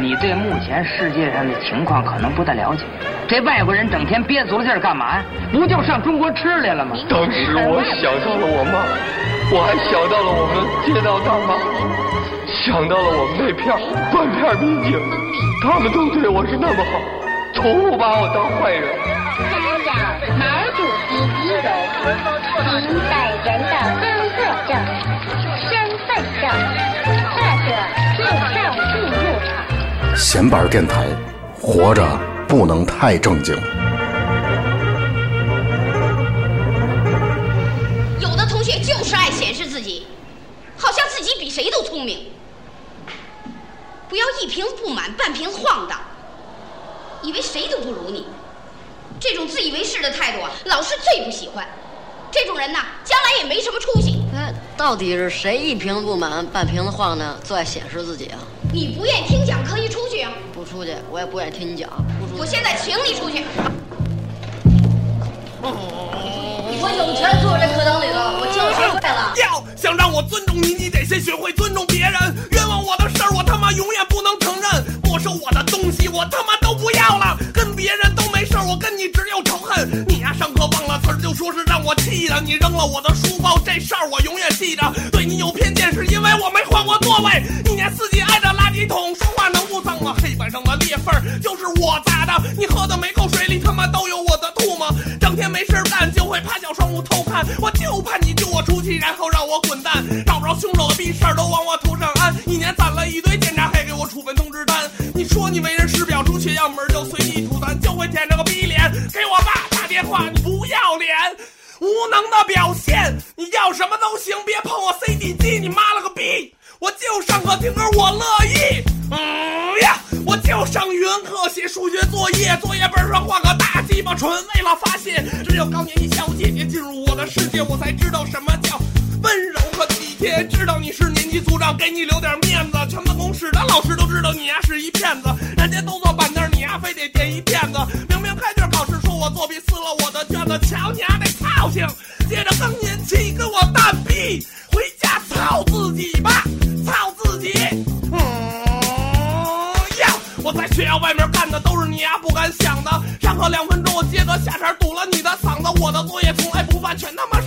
你对目前世界上的情况可能不太了解。这外国人整天憋足了劲儿干嘛呀？不就上中国吃来了吗？当时我想到了我妈，我还想到了我们街道大妈，想到了我们那片半片民警，他们都对我是那么好，从不把我当坏人。查找毛主席遗容及本人的工作证、身份证，或者。闲板电台，活着不能太正经。有的同学就是爱显示自己，好像自己比谁都聪明。不要一瓶子不满半瓶子晃荡，以为谁都不如你。这种自以为是的态度啊，老师最不喜欢。这种人呐，将来也没什么出息。哎，到底是谁一瓶子不满半瓶子晃荡？最爱显示自己啊！你不愿意听讲，可以出去啊。不出去，我也不愿意听你讲。不出去我现在请你出去。我有权坐这课堂里头，我交学费了。要想让我尊重你，你得先学会尊重别人。冤枉我的事儿，我他妈永远不能承认。没收我的东西，我他妈都不要了。跟别人我跟你只有仇恨。你呀，上课忘了词儿，就说是让我气的。你扔了我的书包，这事儿我永远记着。对你有偏见，是因为我没换过座位。一年四季挨着垃圾桶，说话能不脏吗？黑板上的裂缝就是我砸的。你喝的每口水里他妈都有我的唾沫。整天没事干，就会趴小窗户偷看。我就怕你救我出气，然后让我滚蛋。找不着凶手的逼事儿都往我头上安。一年攒了一堆检查，还给我处分通知单。说你为人师表，出血要门就随地吐痰，就会舔着个逼脸给我爸打电话。你不要脸，无能的表现。你要什么都行，别碰我 CD 机，你妈了个逼！我就上课听歌，我乐意。嗯呀，我就上语文课写数学作业，作业本上画个大鸡巴，纯为了发泄。只有高年级小姐姐进入我的世界，我才知道什么叫温柔也。知道你是年级组长，给你留点面子。全办公室的老师都知道你呀是一骗子，人家都坐板凳，你呀非得垫一垫子。明明开卷考试说我作弊，撕了我的卷子，瞧你丫那操性！接着更年期跟我蛋逼，回家操自己吧，操自己。嗯呀，我在学校外面干的都是你丫不敢想的。上课两分钟，我接个下茬堵了你的嗓子。我的作业从来不犯，全他妈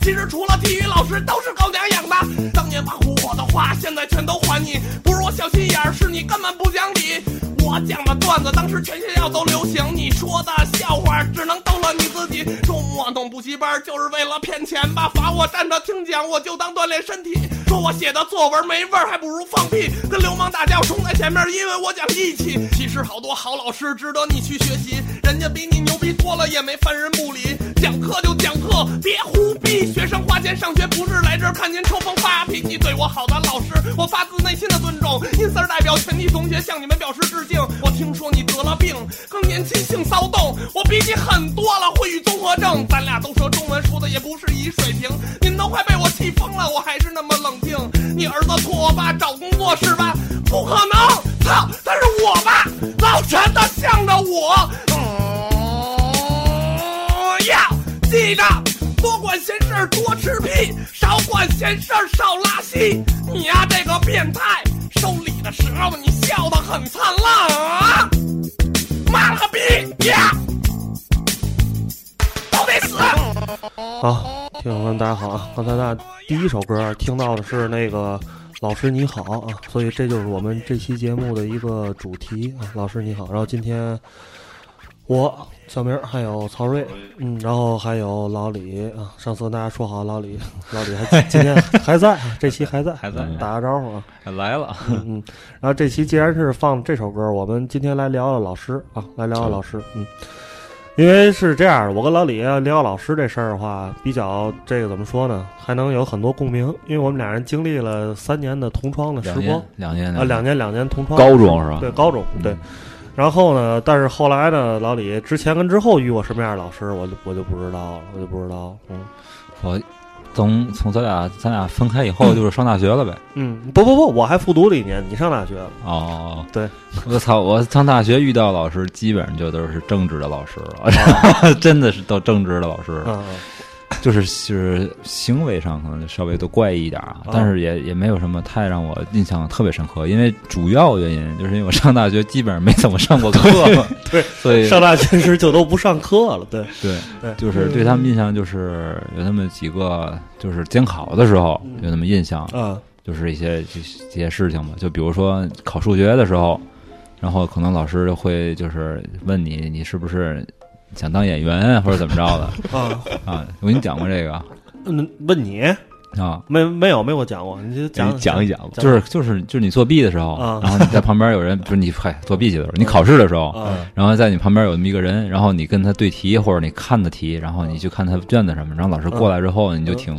其实除了体育老师都是狗娘养的。当年保护我的话，现在全都还你。不是我小心眼儿，是你根本不讲理。我讲的段子，当时全学校都流行。你说的笑话，只能逗乐你自己。周末弄补习班，就是为了钱吧？罚我站着听讲，我就当锻炼身体。说我写的作文没味儿，还不如放屁。跟流氓打架，我冲在前面，因为我讲义气。其实好多好老师值得你去学习，人家比你牛逼多了，也没犯人不理。讲课就讲课，别胡逼。学生花钱上学，不是来这儿看您抽风发脾气。对我好的老师，我发自内心的尊重。因此代表全体同学向你们表示致敬。我听说你得了病，更年期性骚动，我比你狠多了，会语综合症。咱俩都说中文，说的也不是一水平。你们都快被我气疯了，我还是那么冷静。你儿子托我爸找工作是吧？不可能！操，他是我爸，老陈他向着我。嗯呀，记着，多管闲事多吃屁，少管闲事少拉稀。你呀，这个变态，收礼的时候你笑得很灿烂啊！妈了个逼呀！都得死！好，听友们大家好啊！刚才那第一首歌听到的是那个“老师你好”啊，所以这就是我们这期节目的一个主题啊，“老师你好”。然后今天我小明还有曹睿，嗯，然后还有老李啊。上次跟大家说好，老李老李还今天还在，啊，这期还在，还在打个招呼啊。来了，嗯嗯。然后这期既然是放这首歌，我们今天来聊聊老师啊，来聊聊老师，嗯。因为是这样，我跟老李聊老师这事儿的话，比较这个怎么说呢？还能有很多共鸣，因为我们俩人经历了三年的同窗的时光，两年啊，两年两年同窗，高中是吧？对，高中对。然后呢，但是后来呢，老李之前跟之后遇过什么样的老师，我就我就不知道了，我就不知道。嗯，我从从咱俩咱俩分开以后就是上大学了呗。嗯，不不不，我还复读了一年，你上大学了。哦，对，我操！我上大学遇到老师，基本上就都是正直的老师了，真的是都正直的老师。嗯，就是就是行为上可能稍微都怪异一点啊，但是也也没有什么太让我印象特别深刻，因为主要原因就是因为我上大学基本上没怎么上过课嘛，对，所以上大学时就都不上课了，对对对，就是对他们印象就是有那么几个，就是监考的时候有那么印象，啊就是一些这这些事情嘛，就比如说考数学的时候，然后可能老师会就是问你，你是不是想当演员或者怎么着的 啊啊？我跟你讲过这个嗯，问你啊。没没有没有讲过，你就讲你讲一讲就是就是就是你作弊的时候，啊然后你在旁边有人，就是你嗨作弊去的时候，你考试的时候，啊然后在你旁边有那么一个人，然后你跟他对题或者你看的题，然后你去看他卷子什么，然后老师过来之后，你就挺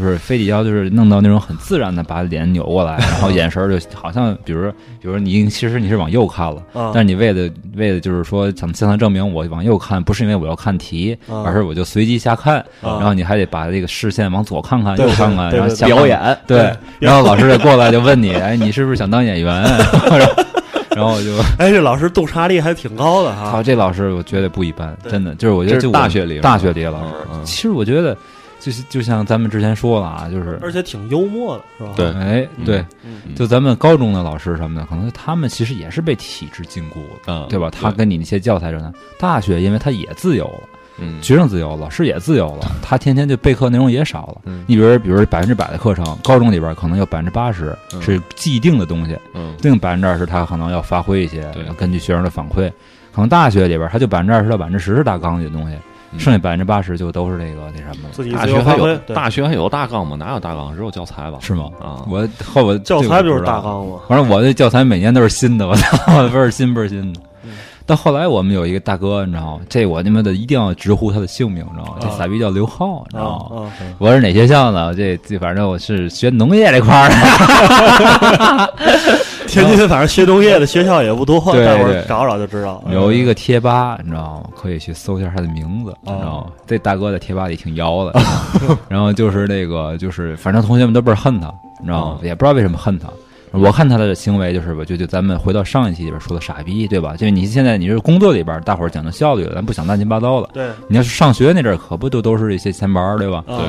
就是非得要就是弄到那种很自然的把脸扭过来，然后 眼神儿就好像比如比如你其实你是往右看了，啊但是你为了为了就是说想向他证明我往右看不是因为我要看题，啊而是我就随机瞎看，啊然后你还得把这个视线往左看看对右看看，然后瞎看表演对对，然后老师就过来就问你，哎，你是不是想当演员？然后我就。哎，这老师洞察力还挺高的哈操，，这老师我觉得不一般，真的就是我觉得就大学里大学里的老师其实我觉得就是就像咱们之前说了啊，就是而且挺幽默的，是吧？对哎嗯对，嗯就咱们高中的老师什么的，可能他们其实也是被体制禁锢的，嗯对吧？他跟你那些教材上的大学，因为他也自由了。嗯学生自由了，老师也自由了，他天天就备课内容也少了。嗯你比如，比如百分之百的课程，高中里边可能有百分之八十嗯是既定的东西，嗯另百分之二十他可能要发挥一些对，根据学生的反馈。可能大学里边他就百分之二十到百分之十是大纲里的东西，嗯剩下百分之八十就都是那个那什么了，自己大学还有，对大学还有大纲吗？哪有大纲？只有教材吧？是吗？啊，我后我教材不就是大纲。反正我的教材每年都是新的，我操，倍儿新倍儿新的。到后来我们有一个大哥，你知道吗？这我他妈的一定要直呼他的姓名，你知道吗？这啊傻逼叫刘浩，你知啊道吗？啊，我是哪学校的？这这反正我是学农业这块儿的。天津反正学农业的学校也不多，对待会儿找找就知道了。有一个贴吧，你知道吗？可以去搜一下他的名字，你知道吗？这大哥在贴吧里挺妖的，然后就是那个，就是反正同学们都倍儿恨他，你知道吗？也不知道为什么恨他。我看他的行为就是吧，就就咱们回到上一期里边说的傻逼，对吧？就是你现在你是工作里边，大伙儿讲究效率了，咱不想乱七八糟的。对你要是上学那阵儿，可不就都是一些闲玩儿，对吧？啊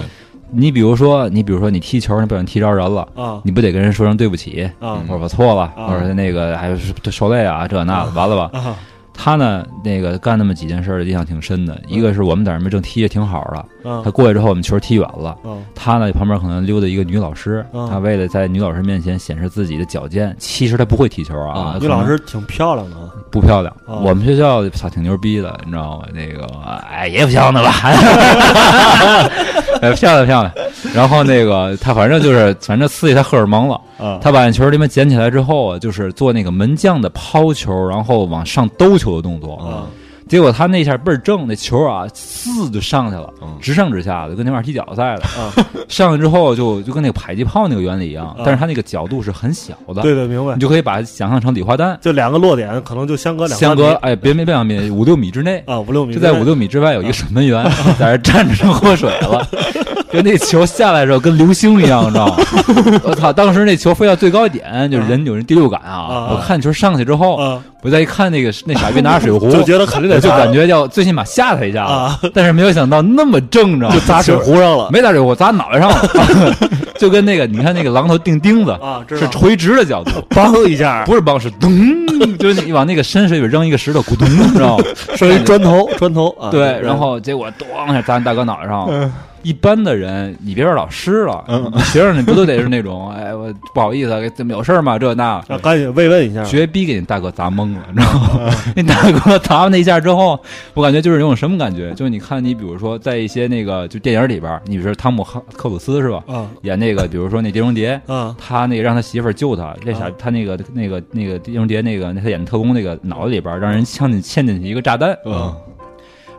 你比如说，你比如说你踢球，你不小心踢着人了，啊你不得跟人说声对不起，啊或者我错了，啊或者那个还是受累啊，这那的，完了吧？啊他呢，那个干那么几件事儿，印象挺深的。一个是我们在那边正踢着挺好的，啊他过去之后，我们球踢远了，啊他呢旁边可能溜达一个女老师，嗯他为了在女老师面前显示自己的矫健，其实他不会踢球啊，女老师挺漂亮的啊，不漂亮。啊我们学校操挺牛逼的，你知道吗？那个哎也漂亮的吧，哎漂亮漂亮。然后那个他反正就是反正刺激他荷尔蒙了。啊他把那球里面捡起来之后啊，就是做那个门将的抛球，然后往上兜球的动作。啊结果他那下倍儿正，那球啊，呲就上去了，嗯直上直下的，跟那玩意踢脚赛的。啊，上去之后就就跟那个迫击炮那个原理一样啊，但是它那个角度是很小的，对对，明白你。就可以把它想象成礼花弹，就两个落点，可能就相隔两相隔哎别别别两米，五六米之内。啊，五六米，就在五六米之外有一个守门员在那站着正喝水了，就那球下来的时候跟流星一样，你知道吗？我操！当时那球飞到最高点，就人有人第六感啊啊！我看球上去之后，啊，我再一看那个那傻逼拿着水壶，就觉得肯定得就感觉要最起码吓他一下啊，但是没有想到那么正着，就砸水壶上了。没砸水壶，砸脑袋上了，就跟那个你看那个榔头钉钉子啊，是垂直的角度，梆一下，不是梆是咚，就是你往那个深水里扔一个石头，咕咚，你知道吗？是一砖头，砖头啊，对，然后结果咚一下砸你大哥脑袋上了。一般的人，你别说老师了，学生你不都得是那种，哎，我不好意思，怎么有事儿吗？这那，啊，赶紧慰问一下，绝逼给你大哥砸懵了，你知道吗？那大哥砸完那一下之后，我感觉就是有种什么感觉？就是你看，你比如说在一些那个就电影里边，你比如说汤姆哈克鲁斯是吧？啊演那个，比如说那狄仁杰，啊他那个让他媳妇儿救他，这傻啊他那个那个那个狄仁杰那个他演的特工那个脑子里边让人呛进嵌进去一个炸弹，嗯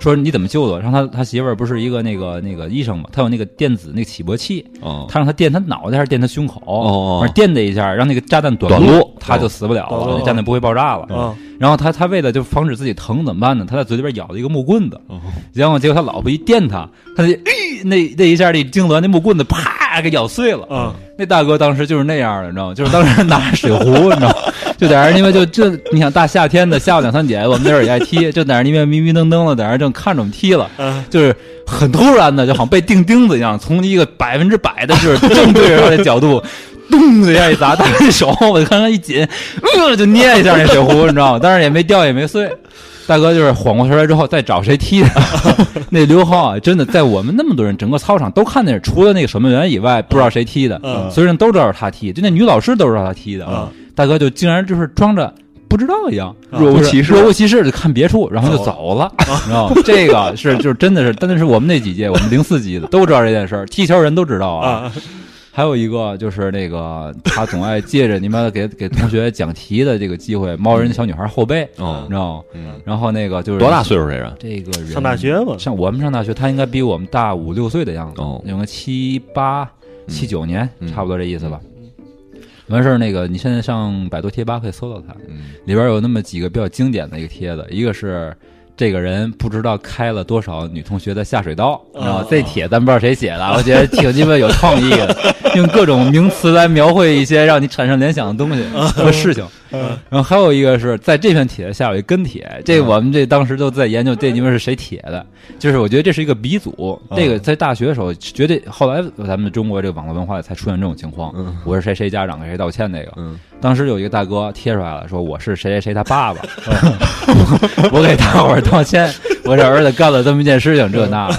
说你怎么救的？让他他媳妇儿不是一个那个那个医生嘛，他有那个电子那个起搏器，哦他让他电他脑袋还是电他胸口，哦反正电他一下，让那个炸弹短短路他就死不了了，那炸弹不会爆炸了。啊然后他他为了就防止自己疼怎么办呢？他在嘴里边咬了一个木棍子，哦然后结果他老婆一电他，他那、呃那那一下那痉挛那木棍子啪啪给咬碎了。啊，那大哥当时就是那样的，你知道吗？就是当时拿着水壶，你知道吗？就在那儿，因为就就你想大夏天的下午两三点，我们那儿也爱踢，就在那儿因为迷迷瞪瞪的在那儿正看着我们踢了，嗯就是很突然的，就好像被钉钉子一样，从一个百分之百的就是正对着他的角度。咚的一下一砸，大哥手我就看他一紧，呃，就捏一下那水壶，你知道吗？但是也没掉也没碎。大哥就是缓过神来之后，再找谁踢的。那刘浩啊，真的在我们那么多人整个操场都看见，除了那个守门员以外，不知道谁踢的，嗯所有人都知道是他踢，就那女老师都知道他踢的。嗯大哥就竟然就是装着不知道一样，啊若无其事，若无其事的看别处，然后就走了，你知道吗？这个是就是真的是，真的是我们那几届，我们零四级的都知道这件事儿，踢球人都知道啊。啊，还有一个就是那个他总爱借着你妈给 给同学讲题的这个机会，猫人家小女孩后背，哦你知道吗？嗯，然后那个就是多大岁数这人？这个人上大学吧？像我们上大学，他应该比我们大五六岁的样子，哦有个七八七九年，嗯差不多这意思吧。完事儿，那个你现在上百度贴吧可以搜到它，嗯里边有那么几个比较经典的一个帖子，一个是这个人不知道开了多少女同学的下水道，你知道吗？这帖咱不知道谁写的，我觉得挺鸡巴有创意的，用各种名词来描绘一些让你产生联想的东西和事情。然后还有一个是在这篇帖子下有一跟帖，这我们这当时都在研究这你们是谁帖的，就是我觉得这是一个鼻祖。这个在大学的时候绝对，后来咱们中国这个网络文化才出现这种情况。嗯我是谁谁家长给谁道歉那个，嗯当时有一个大哥贴出来了，说我是谁谁谁他爸爸，我给大伙儿道歉，我这儿子干了这么一件事情，这那的。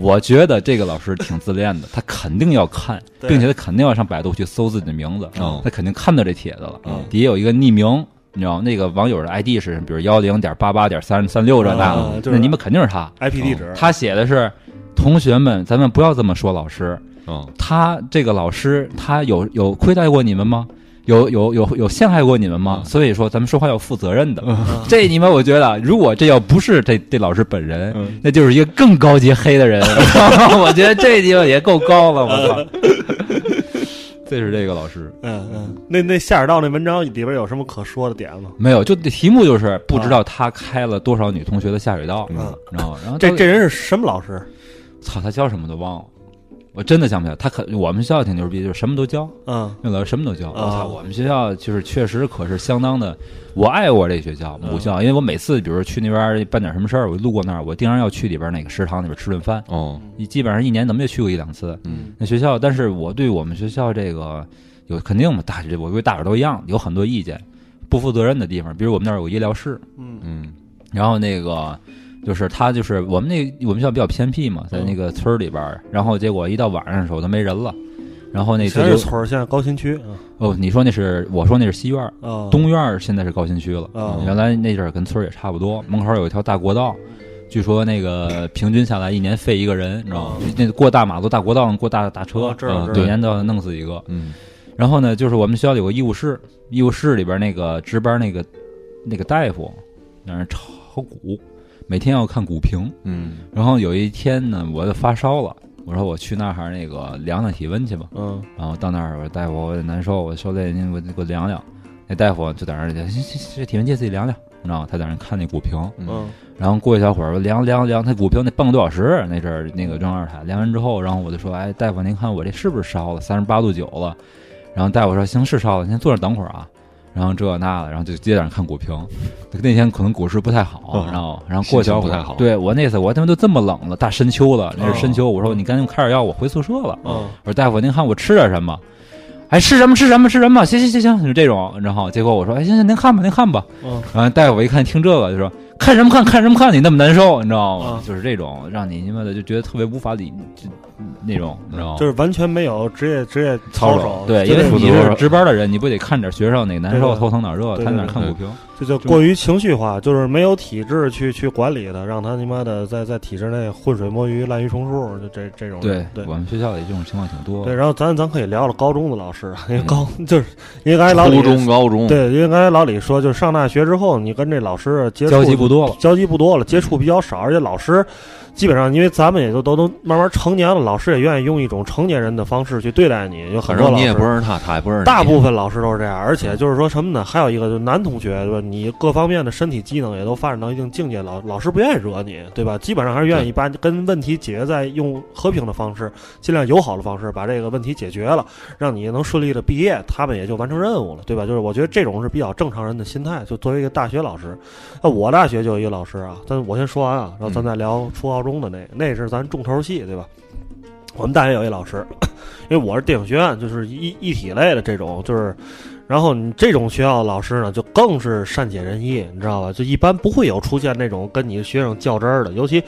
我觉得这个老师挺自恋的，他肯定要看，并且他肯定要上百度去搜自己的名字，哦他肯定看到这帖子了。嗯底下有一个匿名，你知道那个网友的 ID 是比如幺零点八八点三三六这那的，啊就是那你们肯定是他。IP 地址，他写的是同学们，咱们不要这么说老师，嗯他这个老师他有有亏待过你们吗？有有有有陷害过你们吗？所以说咱们说话要负责任的。这你们我觉得，如果这要不是这这老师本人，嗯那就是一个更高级黑的人。我觉得这地方也够高了，我操！这是这个老师嗯嗯，那那下水道那文章里边有什么可说的点吗？没有，就题目就是不知道他开了多少女同学的下水道，嗯你知道吗？然后这这人是什么老师？操，他教什么都忘了，我真的想不起来。他可我们学校挺牛逼，就是什么都教。嗯那老师什么都教，我啊操！我们学校就是确实可是相当的，我爱我这学校母校，因为我每次比如说去那边办点什么事儿，我路过那儿，我定然要去里边那个食堂里边吃顿饭。哦你基本上一年怎么也去过一两次。嗯那学校，但是我对我们学校这个有肯定嘛，大我对大伙儿都一样，有很多意见，不负责任的地方，比如我们那儿有个医疗室，嗯嗯然后那个就是他就是我们那我们学校比较偏僻嘛，在那个村儿里边儿，然后结果一到晚上的时候都没人了，然后那前这就是村儿，现在高新区啊哦，你说那是我说那是西院儿，啊东院儿现在是高新区了，啊原来那阵儿跟村儿也差不多，门口有一条大国道。据说那个平均下来一年废一个人，你知道吗？那过大马路、大国道过大大车哦，知道嗯知道一年都要弄死一个。嗯然后呢，就是我们学校有个医务室，医务室里边那个值班那个那个大夫，让人炒股，每天要看股评。嗯然后有一天呢，我就发烧了，我说我去那儿那个量量体温去吧。嗯然后到那儿，我说大夫，我难受，我受累，您给我给我量量。那大夫就在那儿，这这体温计自己量量，你知道吗？他在那儿看那股评。嗯然后过一小会儿，我量量量他股评那半个多小时，那阵儿那个中央二台量完之后，然后我就说，哎，大夫您看我这是不是烧了？三十八度九了。然后大夫说行是烧了，您先坐着等会儿啊。然后这那的，然后就接着看股评。那天可能股市不太好，嗯然后然后过一小会儿心情不太好对我那次我他妈都这么冷了，大深秋了，那是深秋。我说你赶紧开点药，我回宿舍了。嗯我说大夫，您看我吃点什么？哎，吃什么吃什么吃什么？行行行行，就这种。然后结果我说，哎，行行，您看吧，您看吧。嗯然后大夫一看听这个就说，看什么看看什么看，你那么难受，你知道吗？嗯就是这种让你他妈的就觉得特别无法理，就那种，你知道吗？就是完全没有职业职业操守，对，因为你是值班的人，你不得看点学生哪难受、头疼哪热，他在那儿看股评。这就过于情绪化，就是没有体制去去管理的，让他他妈的在在体制内浑水摸鱼、滥竽充数，就这这种对对我们学校里这种情况挺多。对。然后咱咱可以聊聊高中的老师，因为高 就是因为刚才老李初中高中对，因为刚才老李说，就是上大学之后，你跟这老师接触交集不多了交集不多了，接触比较少，而且老师基本上因为咱们也都都都慢慢成年了，老师也愿意用一种成年人的方式去对待你，有很反正你也不认识他，他也不认识你。大部分老师都是这样，而且就是说什么呢？还有一个就是男同学，对吧？你各方面的身体机能也都发展到一定境界，老老师不愿意惹你，对吧？基本上还是愿意把跟问题解决在用和平的方式，尽量友好的方式把这个问题解决了，让你能顺利的毕业，他们也就完成任务了，对吧？就是我觉得这种是比较正常人的心态。就作为一个大学老师，那我大学就有一个老师啊，但我先说完啊，然后咱再聊初高中中的那，那是咱重头戏，对吧？我们大学有一老师，因为我是电影学院，就是一一体类的这种，就是，然后你这种学校老师呢，就更是善解人意，你知道吧？就一般不会有出现那种跟你学生较真儿的，尤其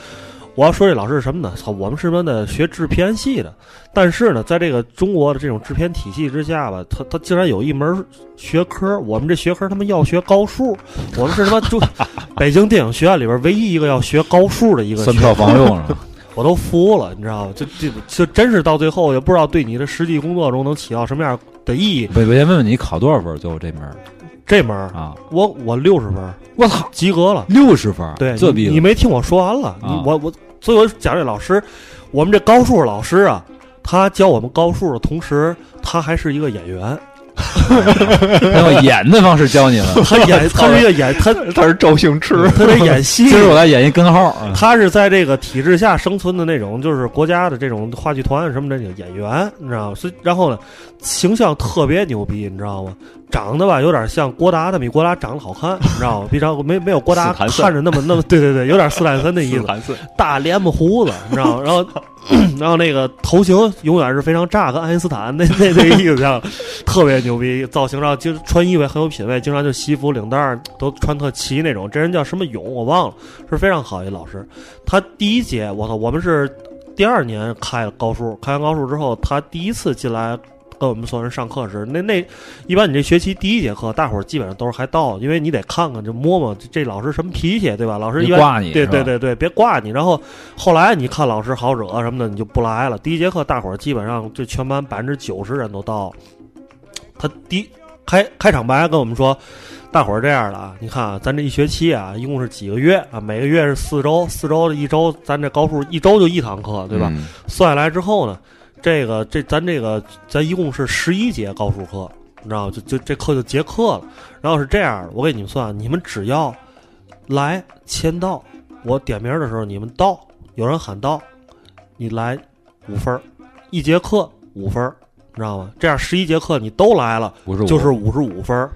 我要说这老师是什么呢？操，我们是他妈的学制片系的，但是呢，在这个中国的这种制片体系之下吧，他他竟然有一门学科，我们这学科他妈要学高数，我们是他妈就 北京电影学院里边唯一一个要学高数的一个算学票房用了？我都服了，你知道吗？就这就真是到最后也不知道对你的实际工作中能起到什么样的意义。我我先问问你考多少分？最后这门儿这门啊，我我六十分，我操，及格了。六十分，对，这逼你你没听我说完了？你啊我我，所以我讲这老师，我们这高数老师啊，他教我们高数的同时，他还是一个演员。他用演的方式教你了，他演，他是一个演，他 他是周星驰，他得演戏。今儿我来演一根号，啊他是在这个体制下生存的那种，就是国家的这种话剧团什么的演员，你知道吗？所以然后呢，形象特别牛逼，你知道吗？长得吧有点像郭达，但比郭达长得好看，你知道吗？比长没没有郭达看着那么那么，对对对，有点斯坦森的意思。大连巴胡子，你知道吗？然后，然后那个头型永远是非常炸，跟爱因斯坦那那那个意思像，特别牛逼。造型上就穿衣服也很有品位，经常就西服领带儿都穿特齐那种。这人叫什么勇我忘了，是非常好一老师。他第一节我操，我们是第二年开了高数，开完高数之后，他第一次进来。跟我们所有人上课时，那那一般你这学期第一节课，大伙儿基本上都是还到，因为你得看看，就摸摸这这老师什么脾气，对吧？老师一般挂你对对对对，别挂你。然后后来你看老师好惹什么的，你就不来了。第一节课大伙儿基本上这全班百分之九十人都到了。他第开开场白跟我们说，大伙儿这样的啊，你看啊，咱这一学期啊，一共是几个月啊？每个月是四周，四周一周，咱这高数一周就一堂课，对吧？嗯算下来之后呢，这个这咱这个咱一共是十一节高数课，你知道吗？就就这课就结课了。然后是这样的，我给你们算，你们只要来签到，我点名的时候你们到，有人喊到，你来五分儿，一节课五分儿，你知道吗？这样十一节课你都来了，就是五十五分儿。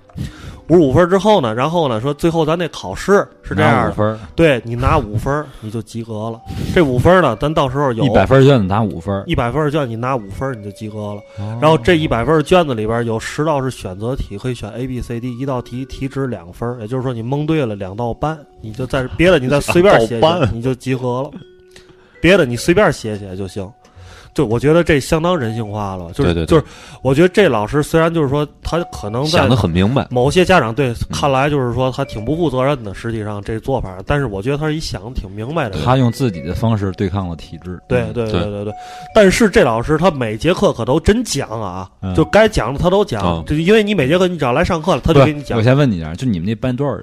五十五分之后呢，然后呢说最后咱那考试是这样的，对你拿五分你就及格了。这五分呢，咱到时候有一百分卷子拿五分儿，一百分儿卷，你拿五分你就及格了。哦然后这一百分卷子里边有十道是选择题，可以选 A、B、C、D，一道题题值两分，也就是说你蒙对了两道班，你就在别的你再随便写，你就及格了。别的你随便写写就行。就我觉得这相当人性化了，就是对对对就是，我觉得这老师虽然就是说他可能在想的很明白，某些家长对看来就是说他挺不负责任的，实际上这做法，但是我觉得他是一想的挺明白的人。他用自己的方式对抗了体制。对对对对对对，但是这老师他每节课可都真讲啊，嗯就该讲的他都讲哦，就因为你每节课你只要来上课了，他就给你讲我。先问你一下，就你们那班多少人？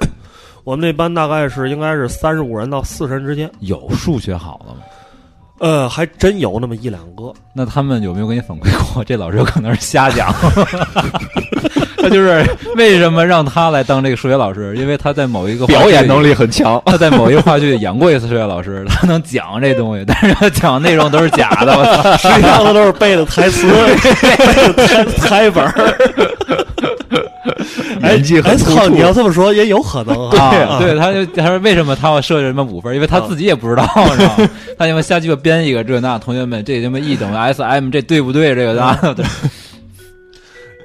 我们那班大概是应该是三十五人到四十人之间，有数学好的吗？呃，还真有那么一两个。那他们有没有给你反馈过，这老师有可能是瞎讲？他就是为什么让他来当这个数学老师？因为他在某一个表演能力很强。他在某一个话剧演过一次数学老师，他能讲这东西，但是他讲的内容都是假的。我操！实际上他都是背的台词，背的台台本儿。哎 演技很哎操！你要这么说也有可能啊。啊对，他就他说为什么他要设置什么五分？因为他自己也不知道，你知道吗？他他妈瞎鸡巴编一个这那，同学们这他妈 E 等于 S M 这对不对？这个那的，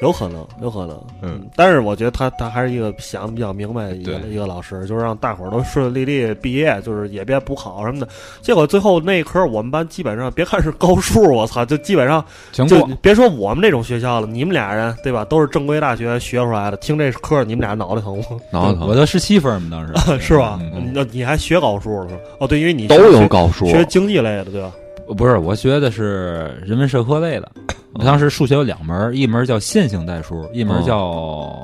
有可能，有可能，嗯，但是我觉得他他还是一个想的比较明白的一个一个老师，就是让大伙儿都顺顺利利毕业，就是也别补考什么的。结果最后那一科我们班基本上，别看是高数，我操，就基本上就。别说我们这种学校了，你们俩人对吧，都是正规大学学出来的，听这科你们俩脑袋疼吗？脑袋疼我都十七分嘛，当时 是吧？嗯那你还学高数了是吧？哦，对，因为你都学有高数，学经济类的对吧？不是，我学的是人文社科类的。我当时数学有两门，一门叫线性代数，一门叫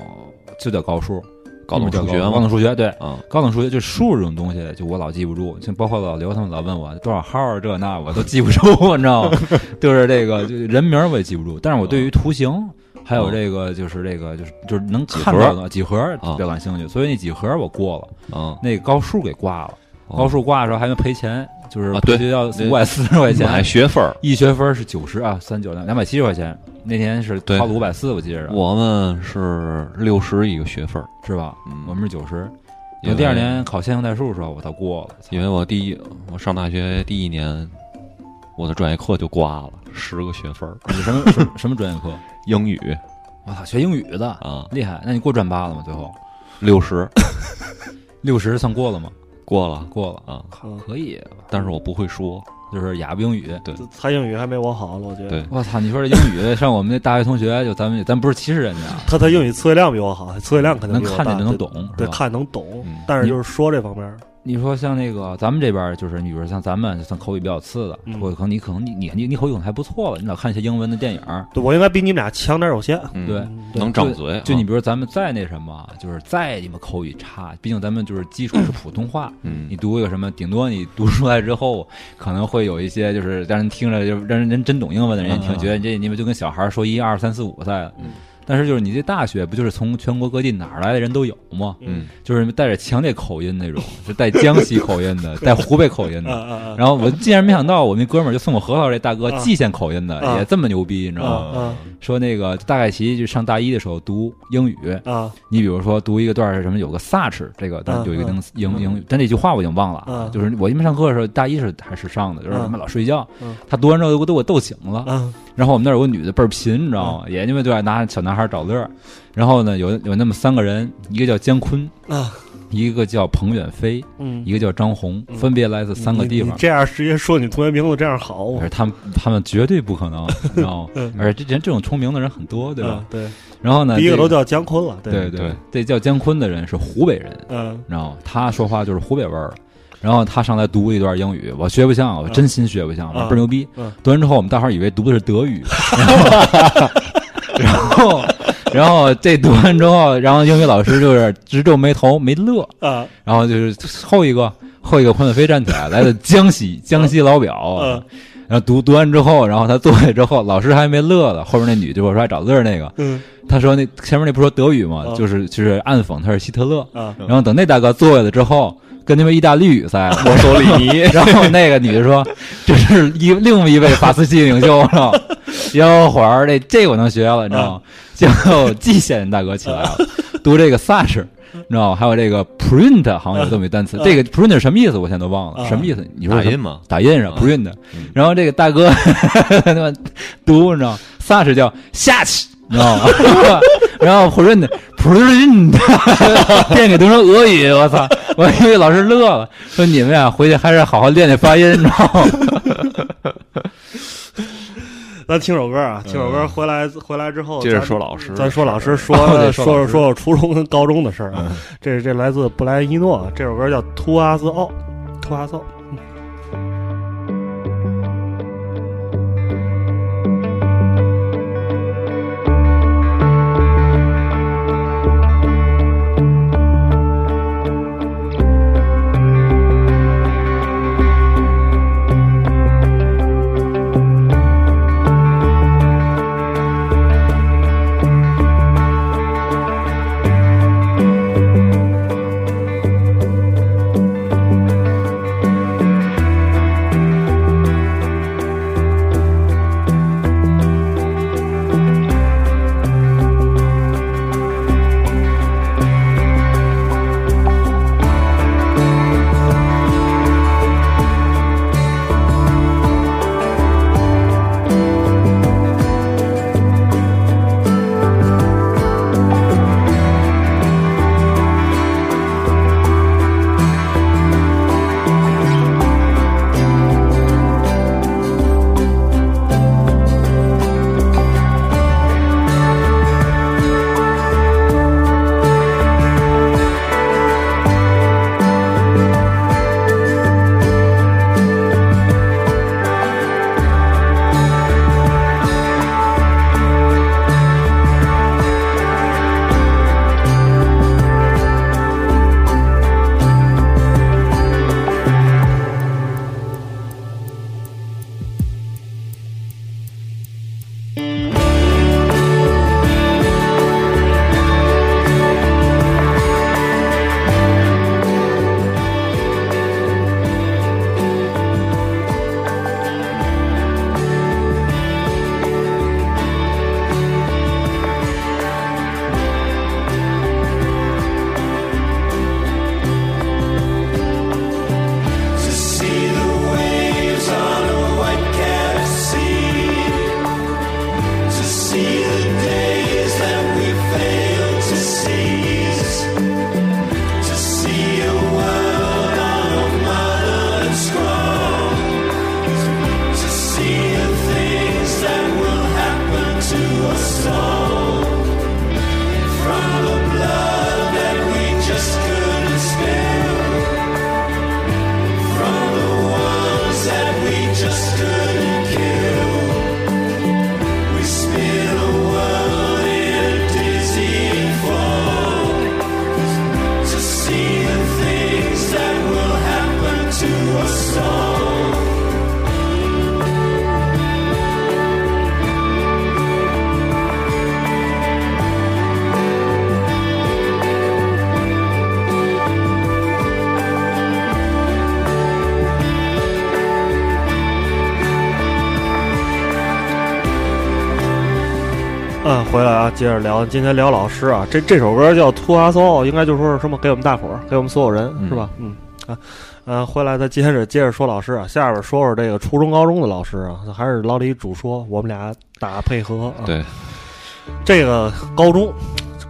就叫高数。高等数学高嘛，等数学对，嗯，高等数学就数这种东西，就我老记不住，像包括老刘他们老问我多少号儿这那，我都记不住，你知道吗？就是这个就人名儿我也记不住，但是我对于图形。还有这个就是这个就是就是能看到的几何比较感兴趣，所以那几何我过了，嗯，那高数给挂了，高数挂的时候还能赔钱，就是啊对。学校五百四十块钱。买学分儿，一学分是九十啊，三九两两百七十块钱，那天是对。掏了五百四，我记着，我们是六十一个学分儿，是吧？嗯。我们是九十。因为第二年考线性代数的时候，我倒过了，因为我第一我上大学第一年，我的专业课就挂了十个学分儿，你什么 什么什么专业课？英语。我操，学英语的啊，厉害！那你过专八了吗？最后？六十。六十算过了吗？过了。过了啊，可以，但是我不会说，就是哑巴英语。对，他英语还没我好了，我觉得。对，我操！你说这英语，像我们那大学同学，就咱们咱不是歧视人家，他他英语词汇量比我好，词汇量肯定能比我大。看见就能懂，对，是吧？看能懂。嗯，但是就是说这方面，你说像那个咱们这边，就是你比如像咱们，就算口语比较次的，嗯或者可能你可能你你你你口语可能还不错了，你老看一些英文的电影，对我应该比你们俩强点儿有限。嗯对，能张嘴。就你啊比如咱们再那什么，就是再你们口语差，毕竟咱们就是基础是普通话，嗯你读一个什么，顶多你读出来之后，可能会有一些就是让人听着就让人人真懂英文的人一听，嗯觉得这你们就跟小孩说一二三四五似的。嗯但是就是你这大学不就是从全国各地哪儿来的人都有吗？嗯，就是带着强烈口音那种，就带江西口音的，带湖北口音的。然后我竟然没想到，我那哥们儿就送我核桃这大哥啊蓟县口音的啊也这么牛逼，你知道吗？啊说那个大概其就上大一的时候读英语，啊你比如说读一个段儿是什么，有个 such 这个，但啊有一个英啊英英语，但那句话我已经忘了啊就是我因为上课的时候，大一是还是上的，就是他妈老睡觉嗯。他读完之后都给我逗醒了。啊然后我们那儿有个女的倍儿贫，你知道吗？也因为对爱拿小男孩找乐儿。然后呢，有有那么三个人，一个叫姜昆，啊！一个叫彭远飞，嗯一个叫张红，分别来自三个地方。这样直接说你同学名字这样好而他们他们绝对不可能，你知道吗 嗯？而且这人这种重名的人很多，对吧嗯？对，然后呢，第一个都叫姜昆了，对对，这叫姜昆的人是湖北人，嗯你知道吗？他说话就是湖北味儿。然后他上来读一段英语，我学不像，我真心学不像，嗯倍儿牛逼嗯。读完之后，我们大伙儿以为读的是德语，然 后，然后这读完之后，然后英语老师就是直皱眉头，没乐。啊然后就是后一个后一个潘子飞站起来，来自江西，江西老表。嗯然后读读完之后，然后他坐下之后，老师还没乐了。后面那女就我说还找乐儿那个，嗯他说那前面那不说德语吗？啊就是就是暗讽他是希特勒。啊然后等那大哥坐下了之后，跟他们意大利语赛，墨索里尼 然后那个女的说这是一另一位法斯基领袖，知道吗？小伙儿，这这我能学了，你知道吗？最后蓟县大哥起来了，读这个 such。你知道吗？还有这个 print 好像有这么一单词，这个 print 是什么意思？我现在都忘了，啊什么意思？你说打印吗？打印是吧 print，然后这个大哥 他妈读，你知道，such 叫下去，你知道吗？然后 print print 变给读成俄语，我操！我以为老师乐了，说你们呀回去还是好好练练发音，你知道吗？咱听首歌啊，听首歌回来回来之后，接着说老师咱说老师说 说说说说初中跟高中的事儿啊。这这来自布莱伊诺，这首歌叫《图阿兹奥》，图阿兹奥。《啊，接着聊，今天聊老师啊，这这首歌叫《To Us All》，应该就说是什么给我们大伙儿，给我们所有人，是吧？嗯啊，呃，回来再接着接着说老师啊，下边说说这个初中高中的老师啊，还是老李主说，我们俩打配合啊。对，这个高中，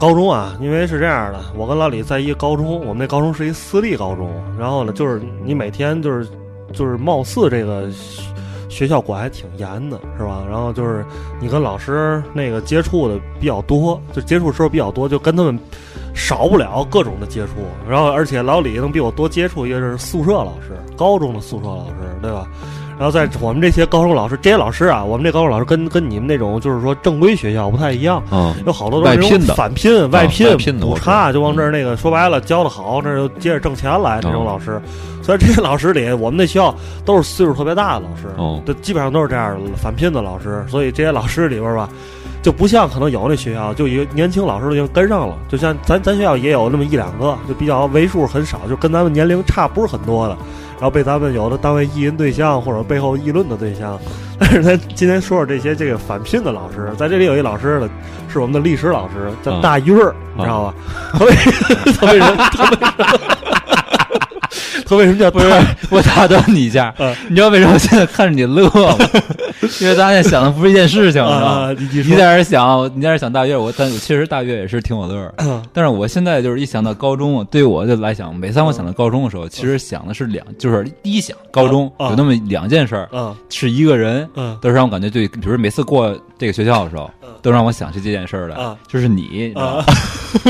高中啊，因为是这样的，我跟老李在一个高中，我们那高中是一私立高中，然后呢，就是你每天就是就是貌似这个学校管还挺严的，是吧？然后就是你跟老师那个接触的比较多，就接触时候比较多，就跟他们少不了各种的接触。然后而且老李能比我多接触一个是宿舍老师，高中的宿舍老师，对吧？然后在我们这些高中老师，这些老师啊，我们这高中老师跟跟你们那种就是说正规学校不太一样，嗯，有好多都是那种外聘的返聘、外聘、补差，就往这儿那个说白了教的好，那就接着挣钱来这种老师。所以这些老师里，我们那学校都是岁数特别大的老师，哦这基本上都是这样的返聘的老师。所以这些老师里边吧，就不像可能有那学校，就一个年轻老师都已经跟上了。就像咱咱学校也有那么一两个，就比较为数很少，就跟咱们年龄差不是很多的。然后被咱们有的单位意淫对象或者背后议论的对象，但是咱今天说说这些这个返聘的老师，在这里有一老师呢，是我们的历史老师，叫大鱼儿，你知道吧？他为他为什么他为什么 他为什么叫不是大？我打断你一下，嗯你知道为什么现在看着你乐吗？因为咱俩想的不是一件事情，你知道啊吗？你你在这儿想，你在这儿想大月，我但确实大月也是挺有乐儿。嗯但是我现在就是一想到高中，对我就来讲，每当我想到高中的时候，其实想的是两，就是第一想高中啊有那么两件事儿，嗯是一个人，嗯都是让我感觉对，比如每次过这个学校的时候，都让我想起这件事儿来啊，就是你，你知道吗啊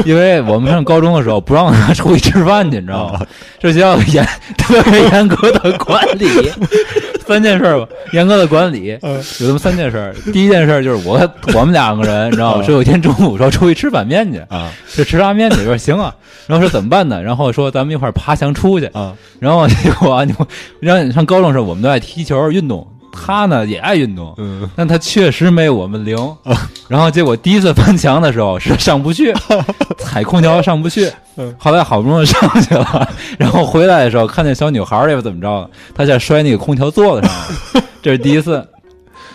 因为我们上高中的时候不让他出去吃饭去，你知道吗？这学校有严 特别严格的管理，三件事儿吧，严格的管理，有这么三件事儿。第一件事儿就是我 我们两个人，你知道吗？说有一天中午说出去吃板面去啊，就吃拉面去，说行啊，然后说怎么办呢？然后说咱们一块儿爬墙出去啊，然后结果啊，你让你上高中的时候，我们都爱踢球运动。他呢也爱运动，嗯，但他确实没有我们灵。然后结果第一次翻墙的时候是上不去，踩空调上不去。后来好不容易上去了，然后回来的时候看见小女孩儿也不怎么着，她在摔那个空调座子上了，这是第一次。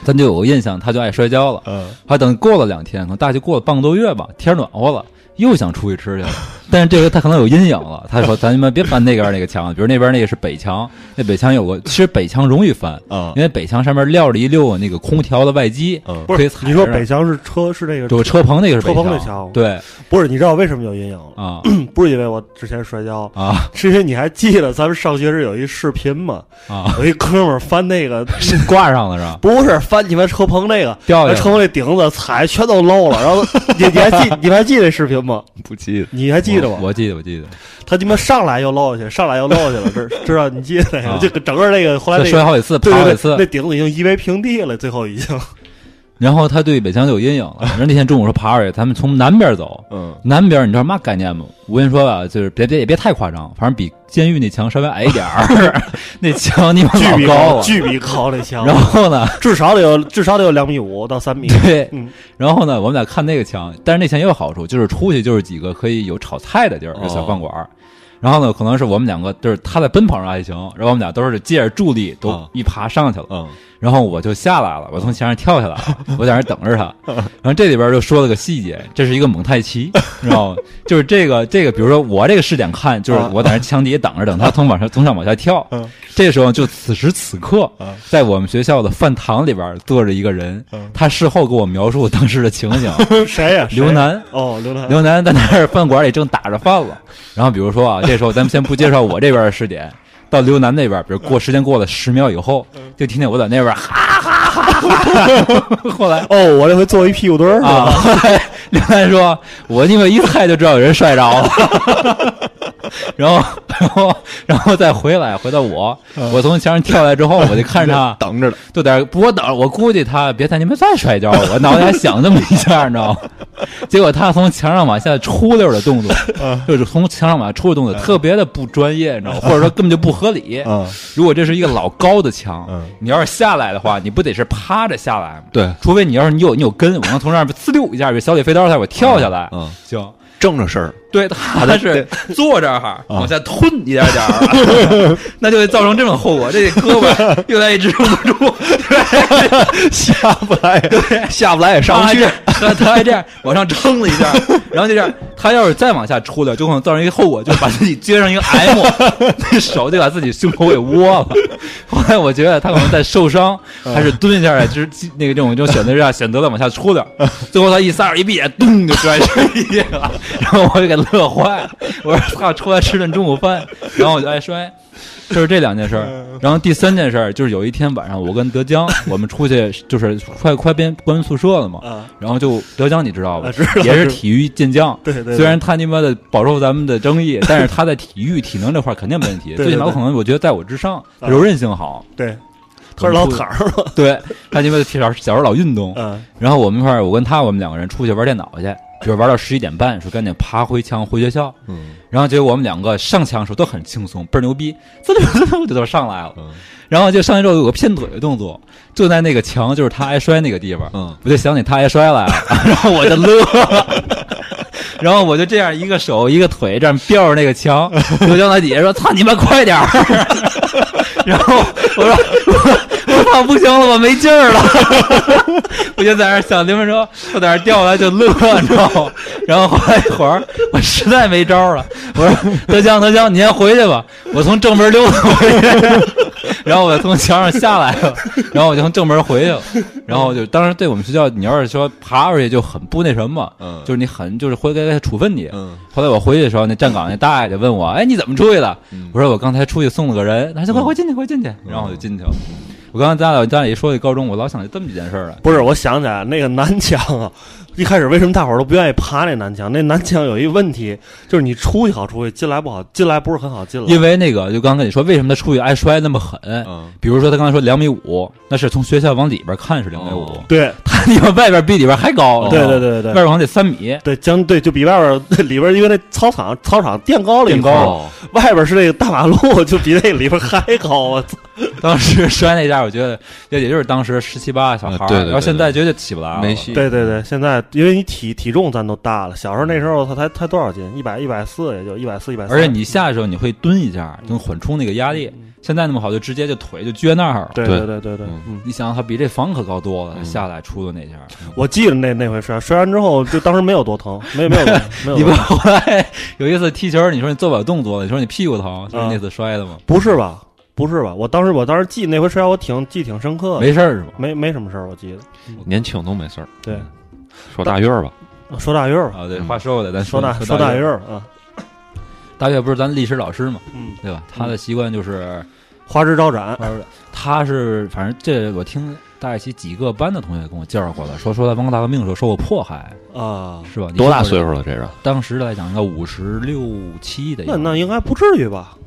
咱就有个印象，他就爱摔跤了。嗯，还等过了两天，可能大概过了半个多月吧，天暖和了，又想出去吃去了。但是这回他可能有阴影了，他说：“咱们别翻那边那个墙，比如那边那个是北墙，那北墙有个，其实北墙容易翻，啊因为北墙上面撂着一溜那个空调的外机，嗯。不是可以踩你说北墙是车是那个就车棚那个是车北墙，对。不是你知道为什么有阴影了？啊。不是因为我之前摔跤，啊。是因为你还记得咱们上学时有一视频吗？啊，有一哥们儿翻那个 挂上了是吧？不是翻你们车棚那个，掉下来车棚那顶子踩全都漏了，然后你你还记你还记得那视频吗？不记得，你还记得吗？我记得我记得，他他妈上来又落下去，上来又落下去了，这 知道？你记得那个？啊就整个那个后来那个摔好几次，对对对，爬好几次那，顶子已经夷为平地了，最后已经。然后他对北墙就有阴影了。然后那天中午说爬上去，咱们从南边走，嗯南边你知道嘛概念吗？我跟你说吧，就是别别也别太夸张，反正比监狱那墙稍微矮一点儿，那墙你妈巨高了。巨比高那墙，然后呢，至少得有至少得有两米五到三米。对，嗯然后呢，我们俩看那个墙，但是那墙也有好处，就是出去就是几个可以有炒菜的地儿，小饭馆儿。然后呢，可能是我们两个，就是他在奔跑上还行，然后我们俩都是借着助力，都啊一爬上去了。嗯然后我就下来了，我从墙上跳下来了，我在那儿等着他。然后这里边就说了个细节，这是一个蒙太奇，你知道吗？就是这个这个，比如说我这个视点看，就是我在那墙底下等着，等他从往上从上往下跳。这时候就此时此刻，在我们学校的饭堂里边坐着一个人，他事后给我描述当时的情景。谁呀？谁刘楠哦，刘楠。刘楠在那儿饭馆里正打着饭了，然后比如说啊，这时候咱们先不介绍我这边的视点，到刘楠那边，比如过时间过了十秒以后，就听见我在那边 哈哈哈哈，后来哦，我这回坐一屁股墩儿啊，后来刘楠说，我因为一猜就知道有人摔着了。然后，然后，然后再回来，回到我，我从墙上跳下来之后，我就看着他。等着了，就在不我等，我估计他别在你们再摔跤了，我脑袋还想这么一下，你知道吗？结果他从墙上往下出溜的动作，就是从墙上往下出的动作，特别的不专业，你知道吗？或者说根本就不合理。嗯。如果这是一个老高的墙嗯，你要是下来的话，你不得是趴着下来吗？对，除非你要是你有你有根，我能从上面呲溜一下，比小李飞刀似的，我跳下来，嗯。行。正着身儿，对，他是坐这儿往下吞一点点儿，那就会造成这种后果，这胳膊越来越支撑不住，下不来，对，下不来也上不去。他他还这样往上撑了一下，然后就这样，他要是再往下出溜，就可能造成一个后果，就是把自己撅上一个 M，那手就把自己胸口给窝了。后来我觉得他可能在受伤，还是蹲下来，就是那个这种这种选择下选择了往下出点，最后他一撒手一闭眼，咚就摔地下了，然后我就给乐坏了。我说操，出来吃顿中午饭，然后我就爱摔。就是这两件事儿，然后第三件事儿就是有一天晚上，我跟德江我们出去，就是快快变关宿舍了嘛。然后就德江你知道吧？也是体育健将。对对。虽然他你妈的饱受咱们的争议，但是他在体育体能这块肯定没问题。最起码可能我觉得在我之上，柔韧性好。对。他是老坦儿嘛？对。他你妈小小时候老运动。嗯。然后我们一块儿，我跟他我们两个人出去玩电脑去。就是玩到十一点半，说赶紧爬回墙回学校。嗯，然后结果我们两个上墙的时候都很轻松，倍儿牛逼，滋溜滋溜就都上来了。嗯，然后就上去之后有个偏腿的动作，就在那个墙，就是他挨摔那个地方。嗯，我就想起他挨摔来了，然后我就乐，然后我就这样一个手一个腿这样吊着那个墙，就叫他底下说：“操你妈，快点儿！” 然后我说：“我操，不行了，我没劲儿了。”我就在那想，听说我在那掉下来就乐，你知道吗？然后后来一会儿，我实在没招了，我说：“德江，德江，你先回去吧，我从正门溜达回去。”然后我就从墙上下来了，然后我就从正门回去了。然后就当时对我们学校，你要是说爬出去就很不那什么，嗯，就是你很就是会给他处分你。嗯，后来我回去的时候，那站岗那大爷就问我：“哎，你怎么出去的？”我说：“我刚才出去送了个人。”他说：“快快进去，快进去。”然后我就进去了。我刚才咱俩咱俩一说起高中，我老想起这么几件事儿来。不是，我想起来那个南墙啊，一开始为什么大伙儿都不愿意爬那南墙？那南墙有一个问题，就是你出去好出去，进来不好，进来不是很好进来。因为那个，就刚跟你说，为什么他出去爱摔那么狠？嗯，比如说他刚才说两米五，那是从学校往里边看是两米五，对，他你们外边比里边还高。对对对对，外边往得三米。对，将对就比外边里边因为那操场操场垫高了，垫高，外边是那个大马路，就比那里边还高啊！当时摔那下，我觉得。也也就是当时十七八小孩儿，然后现在绝对起不来了。没戏。对对对，现在因为你体体重咱都大了，小时候那时候他才才多少斤？一百一百四，也就一百四一百。而且你下的时候你会蹲一下，能缓冲那个压力。现在那么好，就直接就腿就撅那儿了。对对对对对，你想他比这房可高多了，下来出的那下。我记得那那回摔摔完之后，就当时没有多疼，没有没有没有。你不后来有一次踢球，你说你做不了动作，你说你屁股疼，就是那次摔的吗？不是吧？不是吧？我当时我当时记那回摔我挺记挺深刻的，没事儿是吧？没没什么事儿，我记得。年轻都没事儿。对，说大月儿吧，说大月儿啊，对，话说回来，咱说大说大月儿啊。大月不是咱历史老师嘛？嗯，对吧？他的习惯就是花枝招展。他是反正这我听大一起几个班的同学跟我介绍过的，说说在文化大革命的时候受过迫害啊，是吧？多大岁数了？这是？当时来讲应该五十六七的。那那应该不至于吧？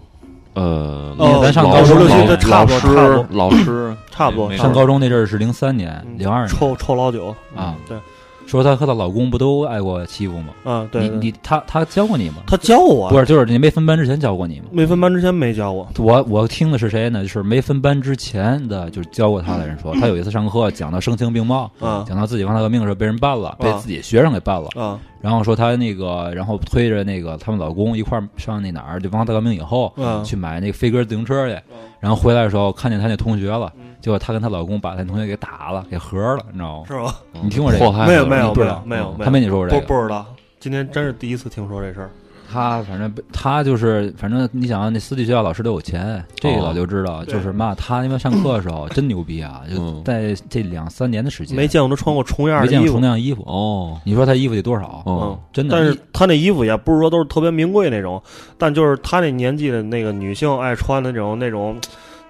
呃，咱上高中的差不多，老师差不多。上高中那阵儿是零三年、零二年，臭臭老九啊，对。说她和她老公不都挨过欺负吗？啊，对。你你她她教过你吗？她教我，不是就是你没分班之前教过你吗？没分班之前没教我。我我听的是谁呢？就是没分班之前的，就是教过她的人说，他有一次上课讲到声情并茂，讲到自己文化大革命的时候被人办了，被自己学生给办了。啊。然后说她那个，然后推着那个他们老公一块儿上那哪儿，就文化大革命以后，去买那个飞鸽自行车去。然后回来的时候看见她那同学了，结果她跟她老公把她同学给打了，给合了，你知道吗？是吧？你听过这个？没有没有没有没有，他没你说过这个？不不知道，今天真是第一次听说这事儿。他反正他就是反正你想那私立学校老师都有钱，这个早就知道。就是嘛，他因为上课的时候 真牛逼啊！就在这两三年的时间，没见过他穿过重样没见过重样衣服哦。你说他衣服得多少？嗯，真的。但是他那衣服也不是说都是特别名贵那种，但就是他那年纪的那个女性爱穿的那种那种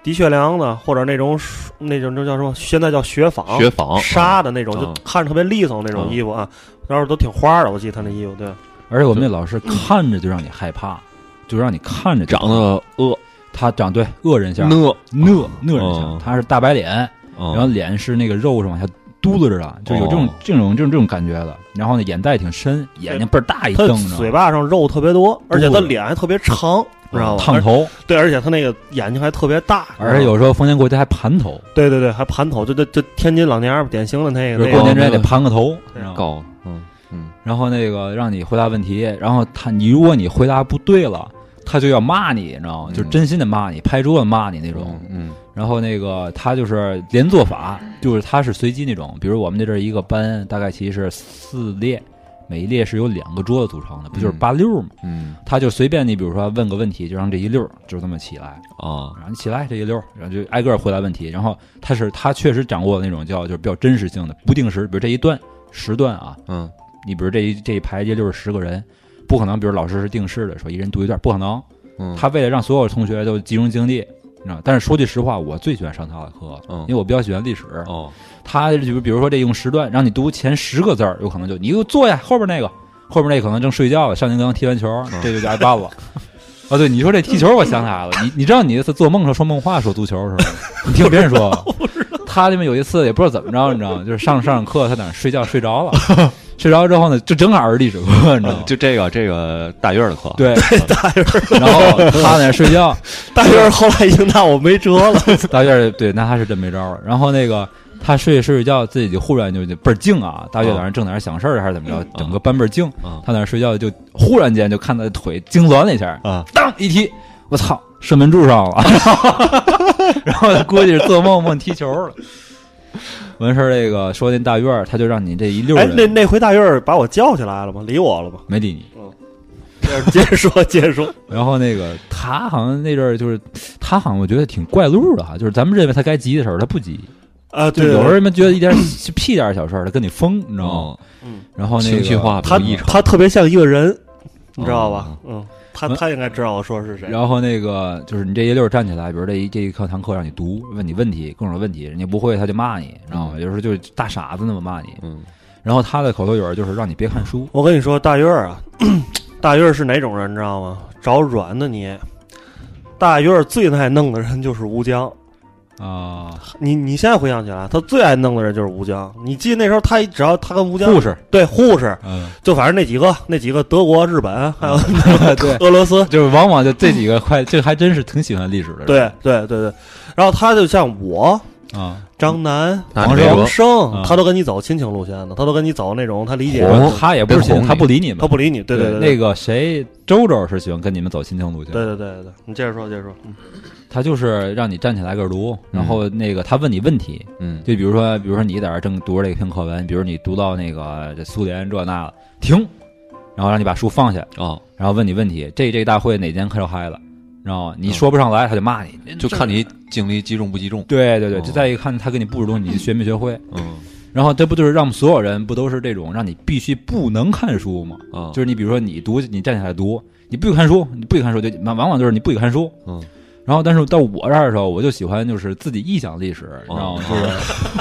的确良的，或者那种那种那叫什么？现在叫雪纺，雪纺纱的那种，就看着特别利索那种衣服啊。然后都挺花的，我记得他那衣服对。而且我们那老师看着就让你害怕，就让你看着长得恶，他长对恶人相，讷讷讷人相，他是大白脸，然后脸是那个肉是往下嘟噜着的，就有这种这种这种这种感觉的。然后呢，眼袋挺深，眼睛倍儿大一瞪，嘴巴上肉特别多，而且他脸还特别长，知道吗？烫头，对，而且他那个眼睛还特别大，而且有时候逢年过节还盘头，对对对，还盘头，就就就天津老娘们典型的那个，过年之前得盘个头，高，然后那个让你回答问题，然后他你如果你回答不对了，他就要骂你，你知道吗？就是真心的骂你，拍桌子骂你那种。嗯然后那个他就是连坐法，就是他是随机那种，比如我们这阵儿一个班大概其实是四列，每一列是由两个桌子组成的，不就是八溜儿吗？嗯他就随便你，比如说问个问题，就让这一溜儿就这么起来，啊然后你起来这一溜儿，然后就挨个儿回答问题。然后他是他确实掌握了那种叫就是比较真实性的不定时，比如这一段时段啊，嗯你比如这一这一排一溜儿十个人，不可能，比如老师是定式的，说一人读一段，不可能。嗯，他为了让所有同学都集中精力，你知道，但是说句实话，我最喜欢上他的课，嗯因为我比较喜欢历史。哦他就比如说这用时段，让你读前十个字儿，有可能就你给我坐下，后边那个，后边那个可能正睡觉了，上金刚踢完球，嗯这就挨办了。啊，对，你说这踢球，我想起来了，你你知道你那次做梦时候说梦话说足球是吗？你听别人说，他那边有一次也不知道怎么着，你知道吗？就是上上课，他在那睡觉睡着了，睡着之后呢，就正好是历史课，你知道吗？就这个这个大院儿的课，对，大院儿，然后他在那儿睡觉，大院儿后来已经拿我没辙了。大院儿对，那他是真没招了。然后那个他睡睡睡着觉，自己就忽然就就倍儿静啊。大院在那儿正在那儿想事儿还是怎么着，整个班倍儿静。嗯他在那儿睡觉，就忽然间就看他的腿痉挛了一下，啊，当一踢，我操，射门柱上了。然后他估计是做梦梦踢球了。完事儿，这个说那大院儿，他就让你这一溜哎，那那回大院儿把我叫起来了吗？理我了吗？没理你。嗯 接着说，接着说。然后那个他好像那阵儿就是他好像我觉得挺怪路的哈，就是咱们认为他该急的时候他不急，啊，就对，有时候们觉得一点屁点小事儿他跟你疯，你知道吗？哦，嗯，然后那个情绪化他他特别像一个人，你知道吧哦？嗯，他他应该知道我说的是谁。然后那个就是你这一溜站起来，比如这一这一课堂课让你读，问你问题，各种问题，人家不会他就骂你，知道吗？有时候就是大傻子那么骂你。嗯然后他的口头语就是让你别看书，我跟你说，大月儿啊，大月儿是哪种人，你知道吗？找软的捏。大月儿最爱弄的人就是吴江。啊，你你现在回想起来，他最爱弄的人就是吴江。你记得那时候他只要他跟吴江护士，对护士，嗯，就反正那几个那几个德国、日本还有 对，俄罗斯，就是往往就这几个快，这还真是挺喜欢历史的人。对对对对。然后他就像我，啊，张楠、王哲王胜嗯，他都跟你走亲情路线的，他都跟你走那种他理解，他也不是他不理你们，他不理你。对对，对那个谁，周周是喜欢跟你们走亲情路线，对对对对对，你接着说，接着说。嗯他就是让你站起来个儿读，然后那个他问你问题，嗯。就比如说，比如说你在这儿正读着这篇课文，比如你读到那个这苏联这那了，停，然后让你把书放下，哦，然后问你问题，这这大会哪节课嗨了，然后你说不上来，他就骂你，就看你精力集中不集中，对对对，哦。就再一看他给你布置东西，你学没学会，嗯。然后这不就是让所有人不都是这种让你必须不能看书吗？啊，就是你比如说你读，你站起来读，你不许看书，你不许看书，就往往往就是你不许看书，嗯。然后，但是到我这儿的时候，我就喜欢就是自己臆想历史，你知道吗？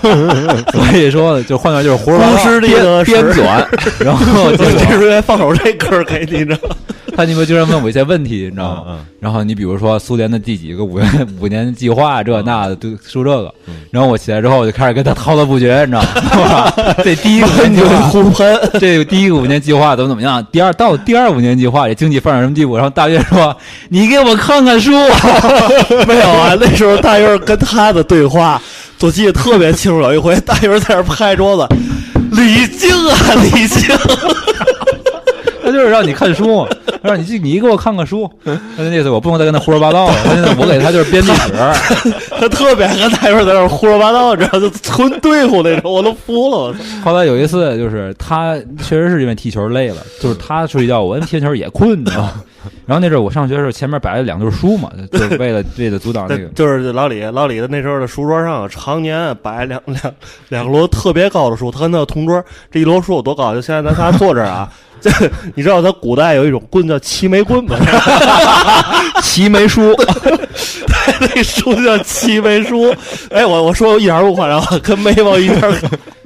哦就是，所以说就换句话就 是胡说八道编是编纂，然后结这果是愿放首这歌给你，你知道吗？他你们居然问我一些问题，你知道吗？嗯然后你比如说苏联的第几个五年 五年计划这那的，都说这个嗯。然后我起来之后，我就开始跟他滔滔不绝，你知道吗？这第一个五年计划，互喷，这个第一个五年计划怎么怎么样？第二到第二五年计划，这经济发展什么地步？然后大约说：“你给我看看书。没有啊？那时候大月儿跟他的对话，我记得特别清楚。有一回，大月儿在那拍桌子，李静啊，李静，” 他就是让你看书，让你你给我看看书。他那意思我不能再跟他胡说八道了。他现在我给他就是编历史。他特别爱跟大月儿在那胡说八道，知道就纯对付那种，我都服了。我！后来有一次，就是他确实是因为踢球累了，就是他睡觉，我踢完球也困，你知道吗？然后那阵儿我上学的时候，前面摆了两对书嘛，就是为了 为了阻挡那个。就是老李，老李的那时候的书桌上常年摆两两两摞特别高的书，他跟他的同桌这一摞书有多高？就现在咱仨坐这儿啊，这你知道他古代有一种棍叫齐眉棍吗？齐眉书，那书叫齐眉书。哎，我我说我一点儿不夸张，跟眉毛一点儿。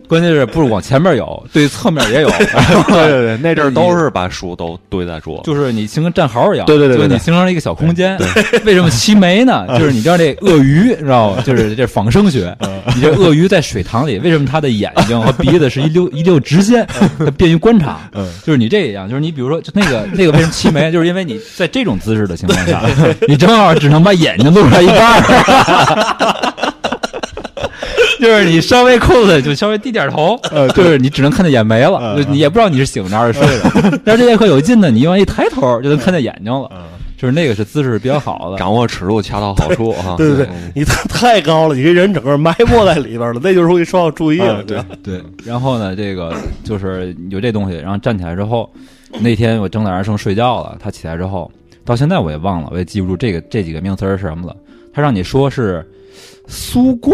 关键是不是往前面有，对侧面也有，对对对，那阵儿都是把书都堆在桌，就是你形成战壕一样，对对对对就是你形成了一个小空间。为什么齐眉呢？就是你知道这鳄鱼，知道吗？就是这仿生学，你这鳄鱼在水塘里，为什么它的眼睛和鼻子是一溜一溜直线？它便于观察。就是你这一样，就是你比如说就那个那个为什么齐眉，就是因为你在这种姿势的情况下，你正好只能把眼睛露出来一半儿。就是你稍微裤子就稍微低点头，呃就是你只能看见眼眉了，就你也不知道你是醒着还是睡着。但是这节课有劲呢，你往一抬头就能看见眼睛了，就是那个是姿势比较好的，掌握尺度恰到好处 哈。对对对，你太太高了，你这人整个埋没在里边了，那就容易受到注意了。对对，然后呢，这个就是有这东西，然后站起来之后，那天我正在那正睡觉了，他起来之后，到现在我也忘了，我也记不住这个这几个名词是什么了。他让你说是苏共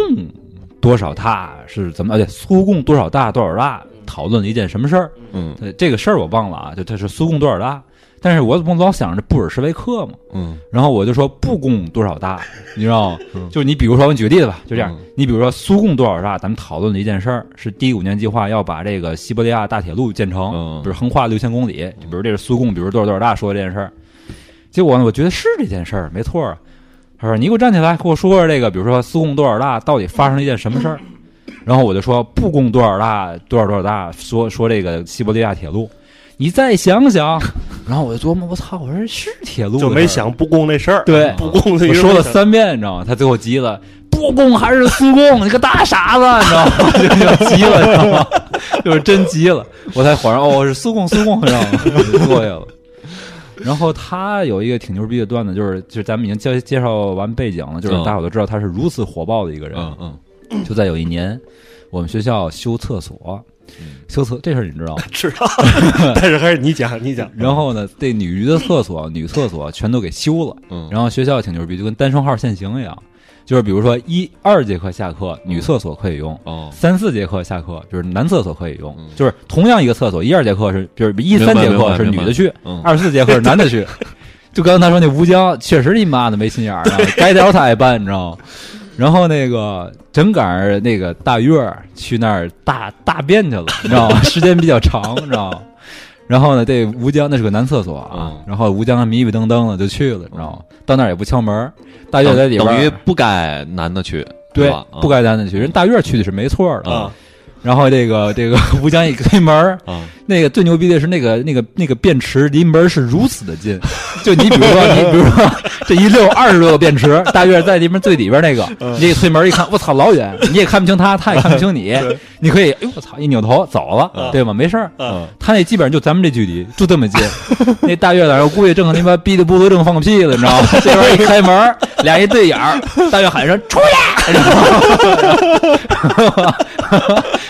多少大是怎么？对，苏共多少大多少大，讨论了一件什么事儿？嗯，这个事儿我忘了啊，就他是苏共多少大。但是我怎么老想着布尔什维克嘛？嗯，然后我就说布共多少大，你知道吗？就是你比如说，我举个例子吧，就这样。你比如说苏共多少大，咱们讨论了一件事儿，是第五年计划要把这个西伯利亚大铁路建成，比如横跨六千公里。就比如这是苏共，比如多少多少大说这件事儿。结果呢，我觉得是这件事儿，没错啊。他说：“你给我站起来，给我说说这个，比如说苏共多少大到底发生了一件什么事儿？”然后我就说：“不共多少大多少多少大，说说这个西伯利亚铁路。”你再想想，然后我就琢磨，我操，我说是铁路，就没想不共那事儿。对，不共，我说了三遍，你知道吗？他最后急了，不共还是苏共？你个大傻子，你知道吗？就急了，你知道吗？就是真急了，我才恍然，哦，是苏共，苏共，你知道吗？过去了。然后他有一个挺牛逼的段子，就是就是咱们已经介介绍完背景了，就是大伙都知道他是如此火爆的一个人。嗯嗯，就在有一年，我们学校修厕所。修厕这事儿你知道吗？知道，但是还是你讲，你讲。然后呢，这女的厕所、女厕所全都给修了。嗯。然后学校挺牛逼，就跟单双号限行一样，就是比如说一二节课下课，女厕所可以用；哦，三四节课下课就是男厕所可以用。就是同样一个厕所，一二节课是就是一三节课是女的去，二四节课是男的去。就刚才他说那吴江确实你妈的没心眼儿啊，该找他爱办，你知道吗？然后那个正赶上那个大月去那儿大大便去了，你知道吗？时间比较长，你知道吗？然后呢，这吴江那是个男厕所啊，然后吴江迷迷瞪瞪的就去了，你知道吗？到那儿也不敲门，大月在里边，等于不该男的去，对？不该男的去，人大月去的是没错的。然后这个 这个吴江一推门，啊那个最牛逼的是那个那个那个便池离门是如此的近，就你比如说你比如说 这一溜二十多个便池，大约在里面最里边那个，你一推门一看，我操老远，你也看不清他，他也看不清你，你可以，哎呦我操，一扭头走了，对吗？没事儿，他那基本上就咱们这距离，就这么近。那大月在我估计正他妈逼的不得正放个屁了，你知道吗？这边一开门，俩一对眼儿，大月喊声出来。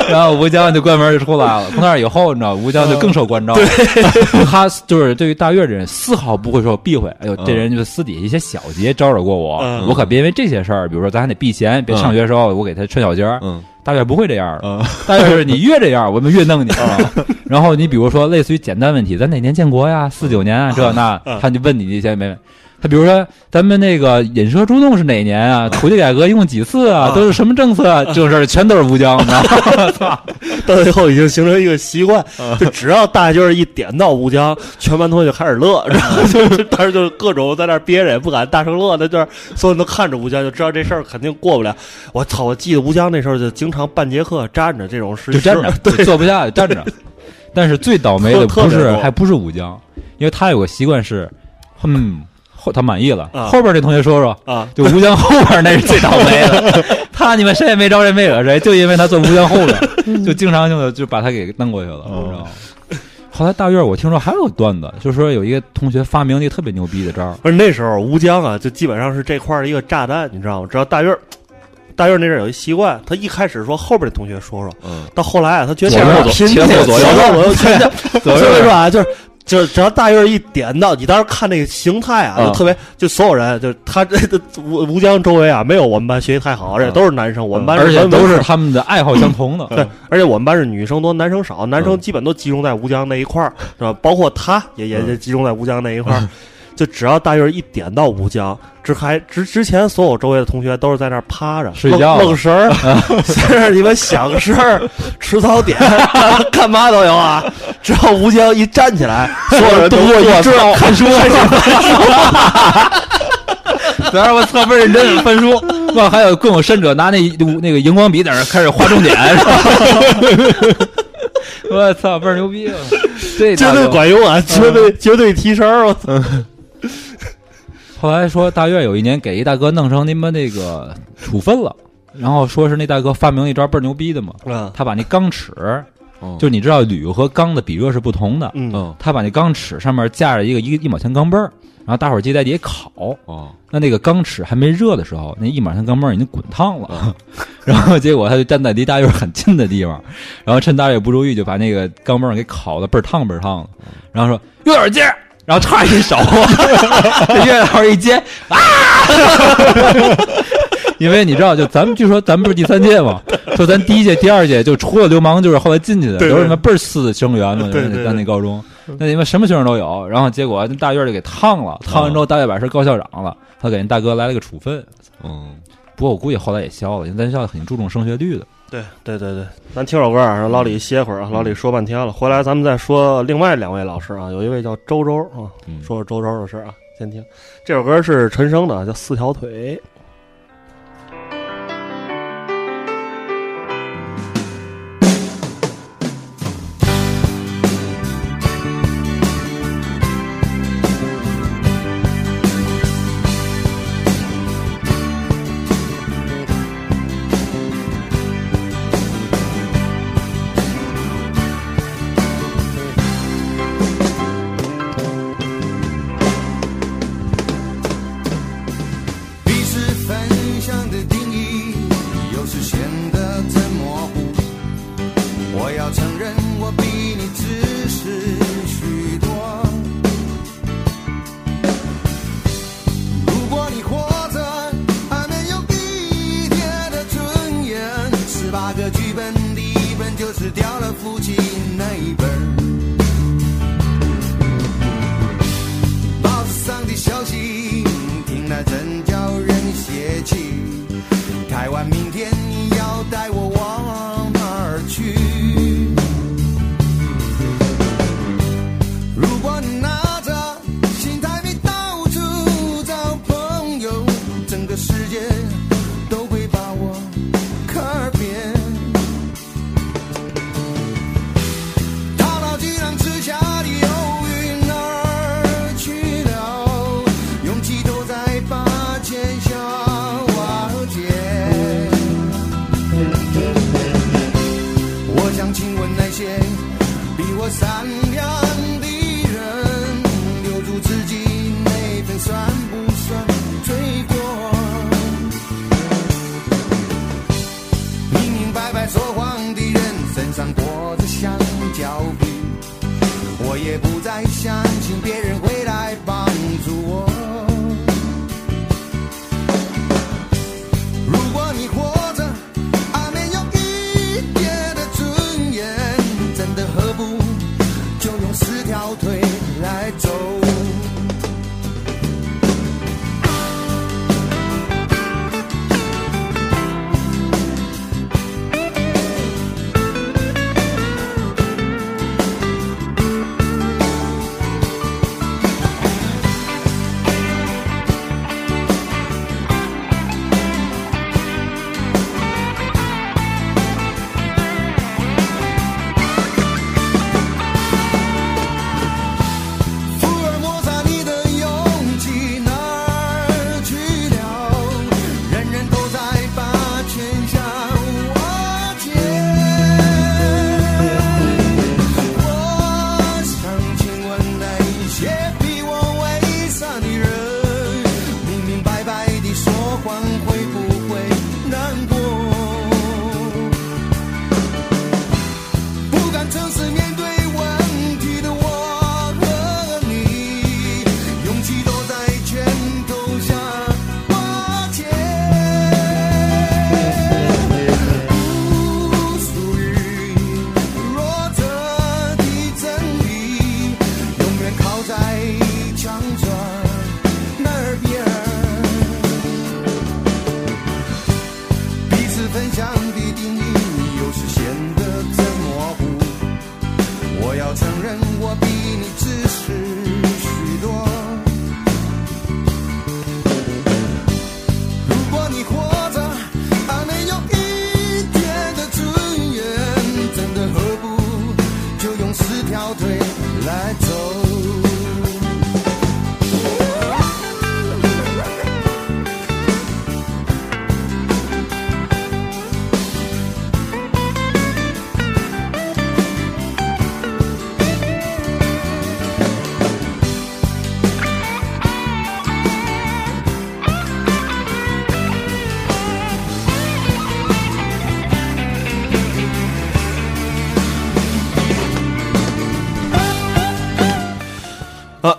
然后吴江就关门就出来了。从那以后，你知道，吴江就更受关照。他就是对于大月这人，丝毫不会说避讳。哎呦，这人就私底下一些小节招惹过我，我可别因为这些事儿，比如说咱还得避嫌，别上学的时候我给他穿小鞋。嗯，大月不会这样的。大月是你越这样，我们越弄你。然后你比如说类似于简单问题，咱哪年建国呀？四九年啊，这那，他就问你这些没。他比如说，咱们那个引蛇出洞是哪年啊？土地改革一共几次啊？都是什么政策啊？这事儿全都是吴江，你知道吗？操！到最后已经形成一个习惯，就只要大军一点到吴江，全班同学就开始乐，然后就是当时就各种在那憋着，也不敢大声乐，那就是所有人都看着吴江，就知道这事儿肯定过不了。我操！我记得吴江那时候就经常半节课站着，这种事就站着，对，坐不下站着。但是最倒霉的不是，还不是吴江，因为他有个习惯是，嗯。后他满意了，后边这同学说说啊，就吴江后边那是最倒霉的，他你们谁也没招谁没惹谁，就因为他坐吴江后边，就经常性的就把他给弄过去了，你知道吗？后来大院我听说还有个段子，就是说有一个同学发明了一个特别牛逼的招，不是那时候吴江啊，就基本上是这块的一个炸弹，你知道吗？知道大院。大院那阵有一习惯，他一开始说后边的同学说说，嗯，到后来啊，他觉得前后左前后左右左右全 所以说啊，就是。就是只要大院一点到，你当时看那个形态啊，就特别，就所有人，就他这个吴吴江周围啊，没有我们班学习太好，而且都是男生，我们班而且都是他们的爱好相同的，对，而且我们班是女生多，男生少，男生基本都集中在吴江那一块儿，是吧？包括他也也集中在吴江那一块儿。就只要大院一点到吴江，之还之之前，所有周围的同学都是在那儿趴着睡觉、愣神儿，在那你们想事儿、吃早点、干嘛都有啊。只要吴江一站起来，所有人都一知道看书，看书。主要我特别认真翻书，哇，还有更有甚者拿那那个荧光笔在那开始画重点。我操，倍儿牛逼！这绝对管用啊，绝对绝对提神！我操。后来说大院有一年给一大哥弄成你们那个处分了，然后说是那大哥发明了一招倍儿牛逼的嘛，嗯他把那钢尺，哦。就你知道铝和钢的比热是不同的，嗯。嗯他把那钢尺上面架着一个一个一毛钱钢镚儿，然后大伙儿就在底下烤。哦，那那个钢尺还没热的时候，那一毛钱钢镚儿已经滚烫了，然后结果他就站在离大院很近的地方，然后趁大院不注意，就把那个钢镚儿给烤的倍儿烫倍儿烫的，然后说月儿！接，然后歘一手，这月老师一接啊，因为你知道，就咱们据说咱们不是第三届嘛，说咱第一届、第二届就除了流氓就是后来进去的，都是什么倍儿次的生源嘛，对对对咱那高中，那你们什么学生都有，然后结果那大院就给烫了，烫完之后大月把事告校长了，他给人大哥来了个处分。嗯，不过我估计后来也消了，因为咱学校挺注重升学率的。对对对对，咱听首歌啊，让老李歇会儿啊。老李说半天了，回来咱们再说另外两位老师啊，有一位叫周周啊，说说周周的事啊。先听这首歌是陈升的，叫《四条腿》。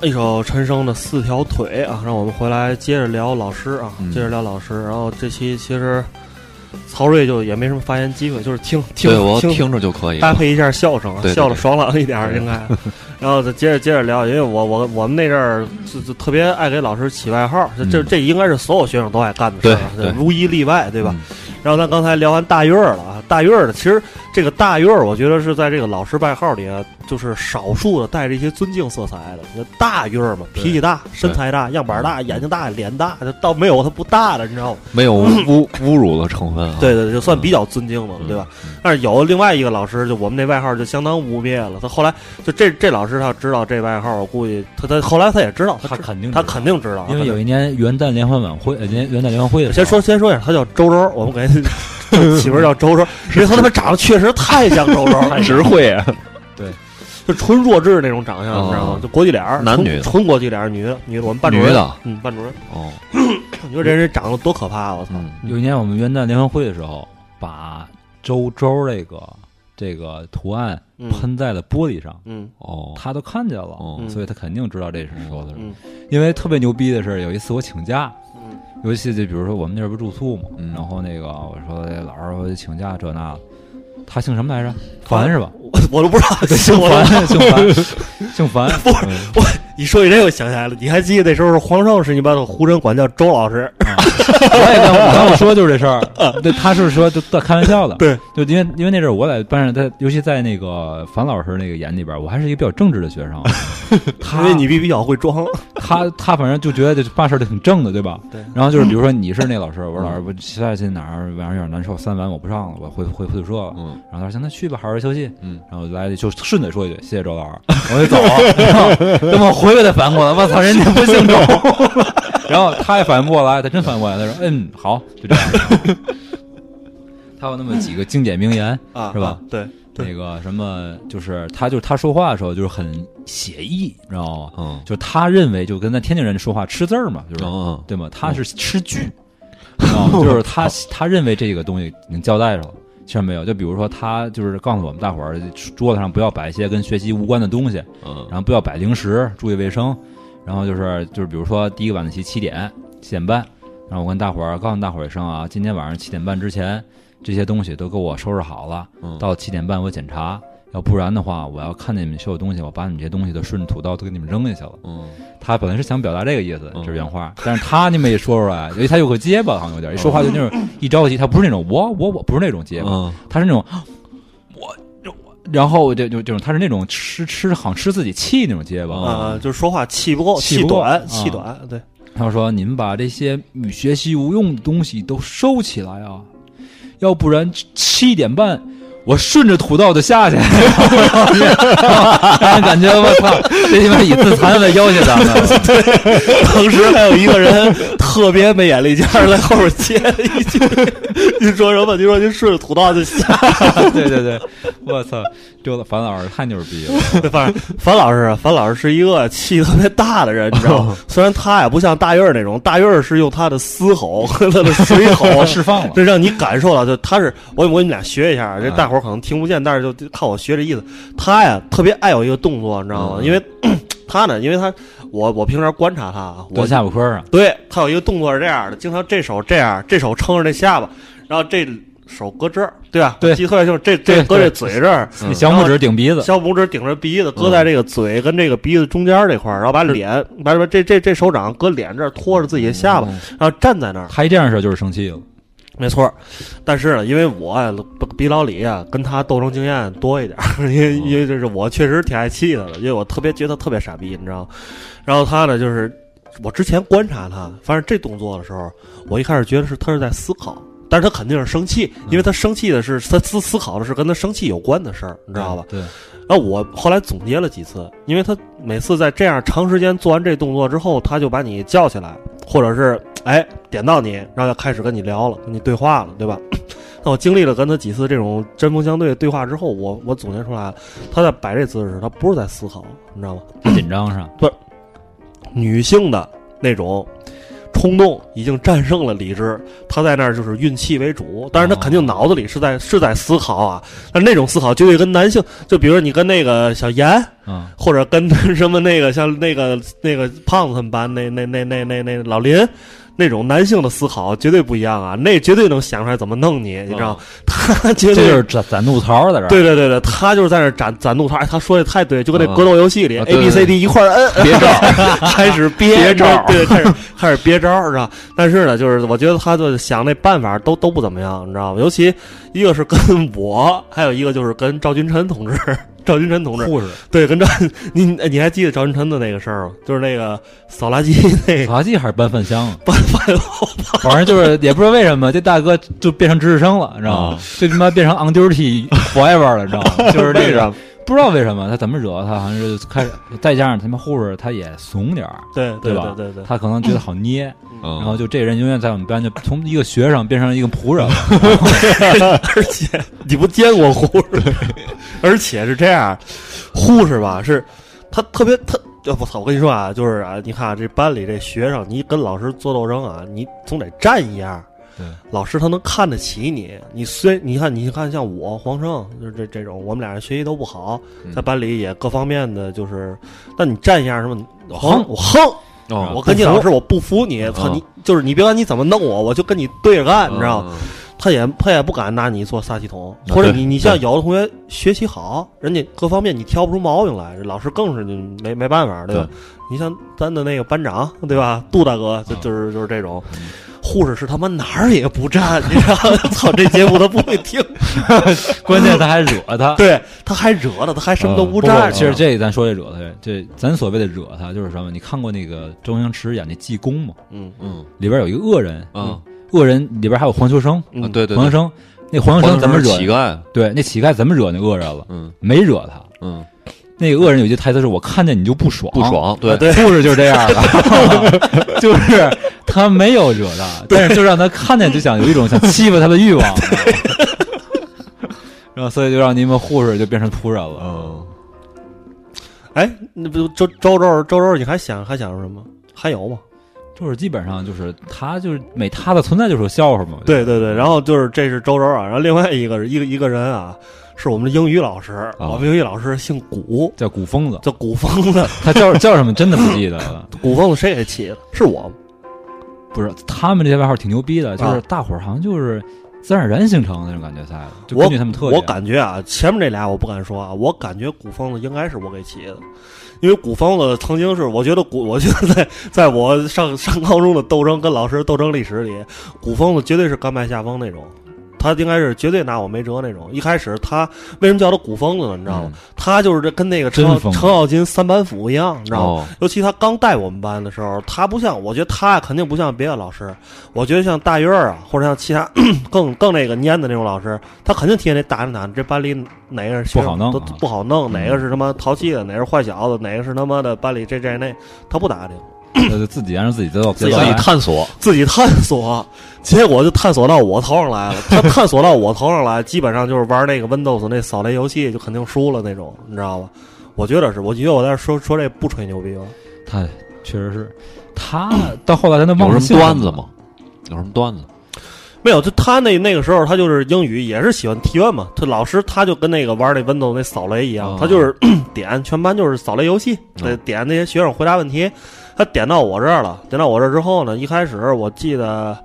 一首陈升的《四条腿》啊，让我们回来接着聊老师啊，嗯接着聊老师。然后这期其实曹睿就也没什么发言机会，就是听听对我听听着就可以搭配一下笑声啊，对对笑的爽朗一点儿应该。然后再接着接着聊，因为我我我们那阵儿就就特别爱给老师起外号，这这嗯这应该是所有学生都爱干的事儿啊，对对无一例外，对吧？嗯然后咱刚才聊完大院儿了啊，大院儿的其实这个大院儿，我觉得是在这个老师外号里啊，就是少数的带着一些尊敬色彩的。你大院儿嘛，脾气大，身材大，样板大，眼睛大，脸大，这倒没有他不大的，你知道吗？没有侮侮辱的成分啊。对对，对就算比较尊敬的了，嗯对吧？但是有另外一个老师，就我们那外号就相当污蔑了。他后来就这这老师他知道这外号，我估计他他后来他也知道，他肯定他肯定知道，因为有一年元旦联欢晚会，呃，元元旦联欢会的时候，先说先说一下，他叫周周，我们给 他起名叫周周，因为他他妈长得确实太像周周了，实惠啊。对，就纯弱智那种长相，知道吗？就国际脸儿，男女的纯国际脸儿，女的女的，我们班主任，女的嗯，班主任，哦，你说这人长得多可怕，我操！嗯有一年我们元旦联欢会的时候，把周周这个这个图案嗯喷在了玻璃上，嗯哦，他都看见了，哦所以他肯定知道这是说的是。嗯因为特别牛逼的是，有一次我请假，嗯尤其就比如说我们那儿不住宿嘛，嗯然后那个我说哎老师我得请假这那的，他姓什么来着？凡是吧？我 我都不知道，姓樊，姓樊，姓樊。不是我你说起这，我想起来了，你还记得那时候是皇上是你把胡人管叫周老师？我也跟我刚我说就是这事儿，对，他是说就在开玩笑的，对，就因为因为那阵儿我在班上，他尤其在那个樊老师那个眼里边，我还是一个比较正直的学生，他因为你比比较会装，他他反正就觉得这办事儿就挺正的，对吧？对然后就是比如说你是那老师，我说老师我现在去哪儿晚上有点难受，三晚我不上了，我回回回宿舍了。嗯然后他说行，那去吧，好好休息。嗯，然后我来就顺嘴说一句谢谢周老师，我就走了。然后等我回来再反应过来，我操，人家不姓周。然后他也反应不过来，他真反应过来，他说嗯好，就这样。他有那么几个经典名言啊是吧啊？对对那个什么，就是他就是他说话的时候就是很写意，你知道吗？嗯就他认为就跟咱天津人说话吃字儿嘛，就是、嗯对吗？他是吃句，你知道吗？就是他他认为这个东西已经交代上了。其实没有，就比如说他就是告诉我们大伙儿，桌子上不要摆一些跟学习无关的东西，嗯然后不要摆零食，注意卫生。然后就是就是比如说第一个晚自习七点七点半，然后我跟大伙儿告诉大伙儿一声啊，今天晚上七点半之前这些东西都给我收拾好了，嗯到七点半我检查，要不然的话我要看见你们修的东西，我把你们这些东西都顺着土道都给你们扔下去了。嗯。他本来是想表达这个意思，嗯。这是原话，但是他那么一说出来，因为他有个结巴，好像有点一说话就那种一着急，他不是那种我我我不是那种结巴，嗯。他是那种我我，然后就就就是他是那种吃吃好像吃自己气那种结巴啊，就是说话气不够，气短，啊气短，对。他说：“你们把这些与学习无用的东西都收起来啊，要不然七点半我顺着土道就下去。”让人感觉我操，这他妈以自残为要挟咱们。同时还有一个人特别没眼力见儿，在后边接了一句：“您说什么？您说您顺着土道就下。对对对，我操，丢了樊老师太牛逼了。反正樊老师啊，樊老师是一个气特别大的人，你知道吗？虽然他也不像大院儿那种，大院儿是用他的嘶吼和他的水吼 释放了这让你感受到，就他是我我跟你俩学一下，这大伙儿可能听不见，但是就看我学这意思。他呀特别爱有一个动作，你知道吗？嗯因为 他呢，因为他我我平常观察他啊，我下巴颏儿啊，对他有一个动作是这样的，经常这手这样，这手撑着这下巴，然后这手搁这儿，对吧？对我记得特别清楚，这这搁这嘴这儿，你小拇指顶鼻子，小拇指顶着鼻子，搁在这个嘴跟这个鼻子中间这块儿，然后把脸把把这这这手掌搁脸这儿托着自己的下巴，然后站在那儿。他一这样式儿就是生气了。没错儿，但是呢，因为我比老李啊跟他斗争经验多一点儿，因为因为就是我确实挺爱气他的，因为我特别觉得特别傻逼，你知道吗？然后他呢，就是我之前观察他，发现这动作的时候，我一开始觉得是他是在思考，但是他肯定是生气，因为他生气的是他思思考的是跟他生气有关的事儿，你知道吧？对，然后我后来总结了几次，因为他每次在这样长时间做完这动作之后，他就把你叫起来，或者是哎点到你，然后就开始跟你聊了，跟你对话了，对吧？那我经历了跟他几次这种针锋相对的对话之后，我我总结出来了，他在摆这姿势，他不是在思考，你知道吗？紧张上，不是女性的那种冲动已经战胜了理智，他在那儿就是运气为主，但是他肯定脑子里是在是在思考啊，但那种思考就会跟男性，就比如说你跟那个小严嗯或者跟 什么那个像那个那个胖子他们班那那那那那那老林。那种男性的思考绝对不一样啊，那绝对能想出来怎么弄你，你知道？他绝对这就是攒攒怒槽在这儿。对对对对，他就是在那攒攒怒槽，哎，他说的太对，就跟那嗯格斗游戏里啊 A 对 B 对 C D 一块儿摁，别招 开始憋憋招对，开始开始憋招，是吧？但是呢，就是我觉得他就想那办法都都不怎么样，你知道吗？尤其一个是跟我，还有一个就是跟赵君臣同志。赵金晨同志，护士对，跟赵 你你还记得赵金晨的那个事儿吗？就是那个扫垃圾 那个扫垃圾还是搬饭箱？搬饭反正就是也不知道为什么，这大哥就变成值日生了，你知道啊吗？就他妈变成 on duty forever 了，你知道吗？就是那个不知道为什么他怎么惹他，好像是开始再加上他们护士他也怂点儿，对对吧？对对对他可能觉得好捏，嗯然后就这人永远在我们班就从一个学生变成一个仆人了。而且你不见过护士，而且是这样，护士吧是，他特别特，呃我操！我跟你说啊，就是啊，你看啊这班里这学生，你跟老师做斗争啊，你总得站一样。对，老师他能看得起你。你虽你看，你看像我黄胜，就是这这种，我们俩人学习都不好，在班里也各方面的就是，但你站一下什么，我横我哼。哦我跟你老师，我不服你，操你！就是你别管你怎么弄我，我就跟你对着干，你知道吗？他也他也不敢拿你做撒气筒，或者你你像有的同学学习好，人家各方面你挑不出毛病来，老师更是没没办法，对吧？你像咱的那个班长，对吧？杜大哥就就是就是这种。护士是他妈哪儿也不站，你知道吗？操，这节目他不会听，关键他还惹他，对，他还惹他，他还什么都不站。其实这咱说这惹他，这咱所谓的惹他就是什么？你看过那个周星驰演那《济公》吗？嗯嗯，里边有一个恶人，嗯，恶人里边还有黄秋生，啊对对对黄秋生，那黄秋生怎么惹乞丐？对，那乞丐怎么惹那恶人了？嗯，没惹他，嗯，那个恶人有句台词是我看见你就不爽，不爽对对，护士就是这样的，就是他没有惹他，但是就让他看见就想有一种想欺负他的欲望，然后所以就让你们护士就变成仆人了。嗯，哎，那不周周周周周，你还想还想什么？还有吗？就是基本上就是他就是每他的存在就是个笑话嘛。对对对，然后就是这是周周啊，然后另外一个一个一个人啊，是我们的英语老师，我们英语老师姓古，叫古疯子，叫古疯子，他叫叫什么真的不记得了。古疯子谁给起的？是我？不是，他们这些外号挺牛逼的，就是啊大伙儿好像就是自然而然形成的那种感觉赛的，就我根据他们特点。我感觉啊，前面这俩我不敢说啊，我感觉古风子应该是我给起的，因为古风子曾经是，我觉得古，我觉得在在我上上高中的斗争跟老师斗争历史里，古风子绝对是甘拜下风那种。他应该是绝对拿我没辙那种。一开始他为什么叫他古疯子呢？你知道吗？他就是这跟那个程程咬金三板斧一样，你知道吗？哦尤其他刚带我们班的时候，他不像，我觉得他肯定不像别的老师。我觉得像大月啊，或者像其他 更更那个蔫的那种老师，他肯定天天得打听打听这班里哪个不好弄啊不好弄，哪个是他妈淘气的，哪个是坏小子，哪个是他妈的班里这这那，他不打听。呃自己让自己知道自己知道来探索，自己探索，结果就探索到我头上来了。他探索到我头上来，基本上就是玩那个 Windows 那扫雷游戏，就肯定输了那种，你知道吧？我觉得是，我觉得我在这说说这不吹牛逼了？他确实是，他 到后来他那忘有了有什么段子？吗？有什么段子？没有，就他那那个时候，他就是英语也是喜欢提问嘛。他老师他就跟那个玩那 Windows 那扫雷一样，哦他就是 点全班就是扫雷游戏，呃点那些学生回答问题。他点到我这儿了，点到我这儿之后呢，一开始我记得，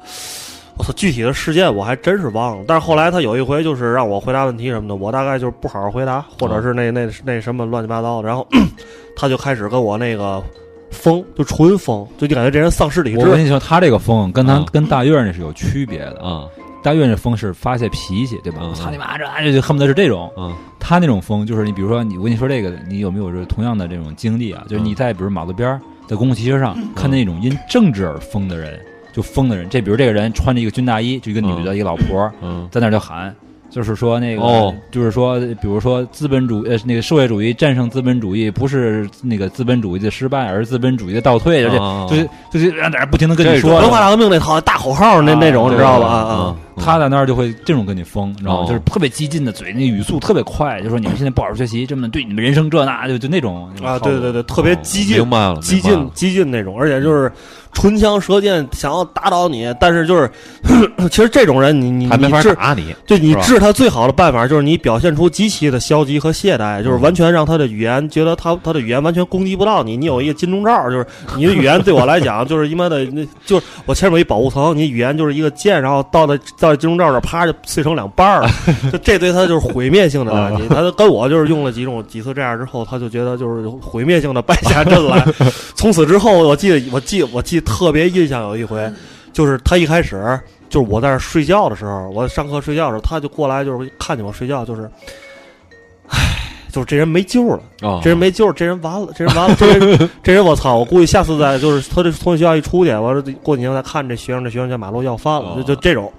我操，具体的事件我还真是忘了。但是后来他有一回就是让我回答问题什么的，我大概就是不好好回答，或者是那那那什么乱七八糟的，然后 他就开始跟我那个疯，就纯疯，就你感觉这人丧失理智。我跟你说，他这个疯跟他啊跟大院那是有区别的。啊大院那疯是发泄脾气，对吧？嗯操你妈，这就恨不得是这种。嗯他那种疯就是你，比如说你，我跟你说这个，你有没有这同样的这种经历啊？就是你在比如马路边儿，在公共汽车上看那种因政治而疯的人，就疯的人。这比如这个人穿着一个军大衣，就一个女的，一个老婆，嗯。在那儿就喊，就是说那个，哦。就是说，比如说资本主呃那个社会主义战胜资本主义，不是那个资本主义的失败，而是资本主义的倒退，而且哦。就是就是让在那不停的跟你说文化大革命那套大口号那那种，啊你知道吧？对。啊啊！他在那儿就会这种跟你疯，你知道吗？哦就是特别激进的嘴，那语速特别快，就说你们现在不好好学习，这么对你们人生这那就就那种啊，对对对，特别激进，明白了，激进激进那种，而且就是唇枪舌剑，想要打倒你，但是就是，其实这种人你你还没法你治打你，对你治他最好的办法就是你表现出极其的消极和懈怠，就是嗯完全让他的语言觉得他他的语言完全攻击不到你。你有一个金钟罩，就是 你的语言对我来讲就是一般的那就是我前面有一保护层，你语言就是一个剑，然后到了到了金钟罩这啪就碎成两半儿了，就这对他就是毁灭性的打击。他跟我就是用了几种几次这样之后，他就觉得就是毁灭性的败下阵来。从此之后，我记得我记我记得特别印象有一回，就是他一开始。就是我在那儿睡觉的时候，我上课睡觉的时候，他就过来，就是看见我睡觉，就是，唉，就是这人没救了，哦这人没救，这人完了，这人完了，这人 这人我操！我估计下次再就是他这从学校一出去，完了过几年再看这学生，这学生在马路要饭了，就就这种。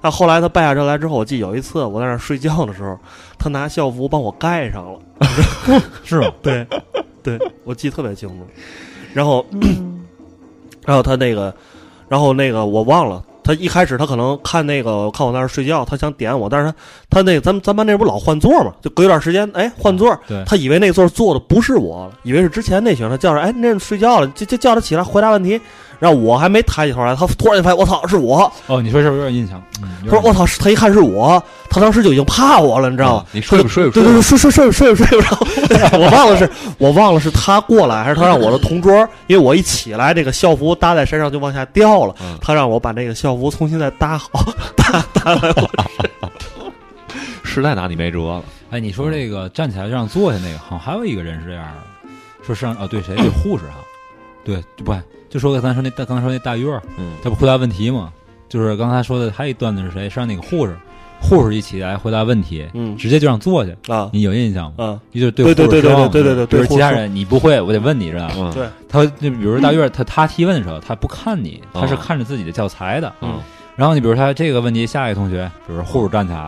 那后来他败下阵来之后，我记得有一次我在那睡觉的时候，他拿校服帮我盖上了，是吗？对，对，我记得特别清楚。然后，然后他那个，然后那个我忘了。他一开始他可能看那个看我在那儿睡觉，他想点我，但是他他那个咱们咱班那不老换座嘛，就隔一段时间，哎换座，他以为那座坐的不是我，以为是之前那学生，他叫着哎那睡觉了，就就叫他起来回答问题，然后我还没抬起头来，他突然就发现我操是我，哦，你说是不是有点印象？嗯，他说我操，他一看是我，他当时就已经怕我了，你知道吗？你睡不睡不对对对，睡睡睡睡睡睡不着。我忘了是，我忘了是他过来，还是他让我的同桌，因为我一起来，这个校服搭在身上就往下掉了，他让我把那个校服重新再搭好，搭搭在我实在拿你没辙了。哎，你说这个站起来让坐下那个，好像还有一个人是这样的，说上啊对谁？对护士啊，对就不就说咱说那大刚才说那大院他不回答问题吗？就是刚才说的还有一段子是谁？是让那个护士，护士一起来回答问题，嗯直接就让坐下啊，你有印象吗？啊，你就对对对对对对对对对其他人你不会，我得问你，知道吗？他就比如大院儿他他提问的时候，他不看你，他是哦看着自己的教材的，嗯，然后你比如他这个问题，下一个同学，比如护士站起来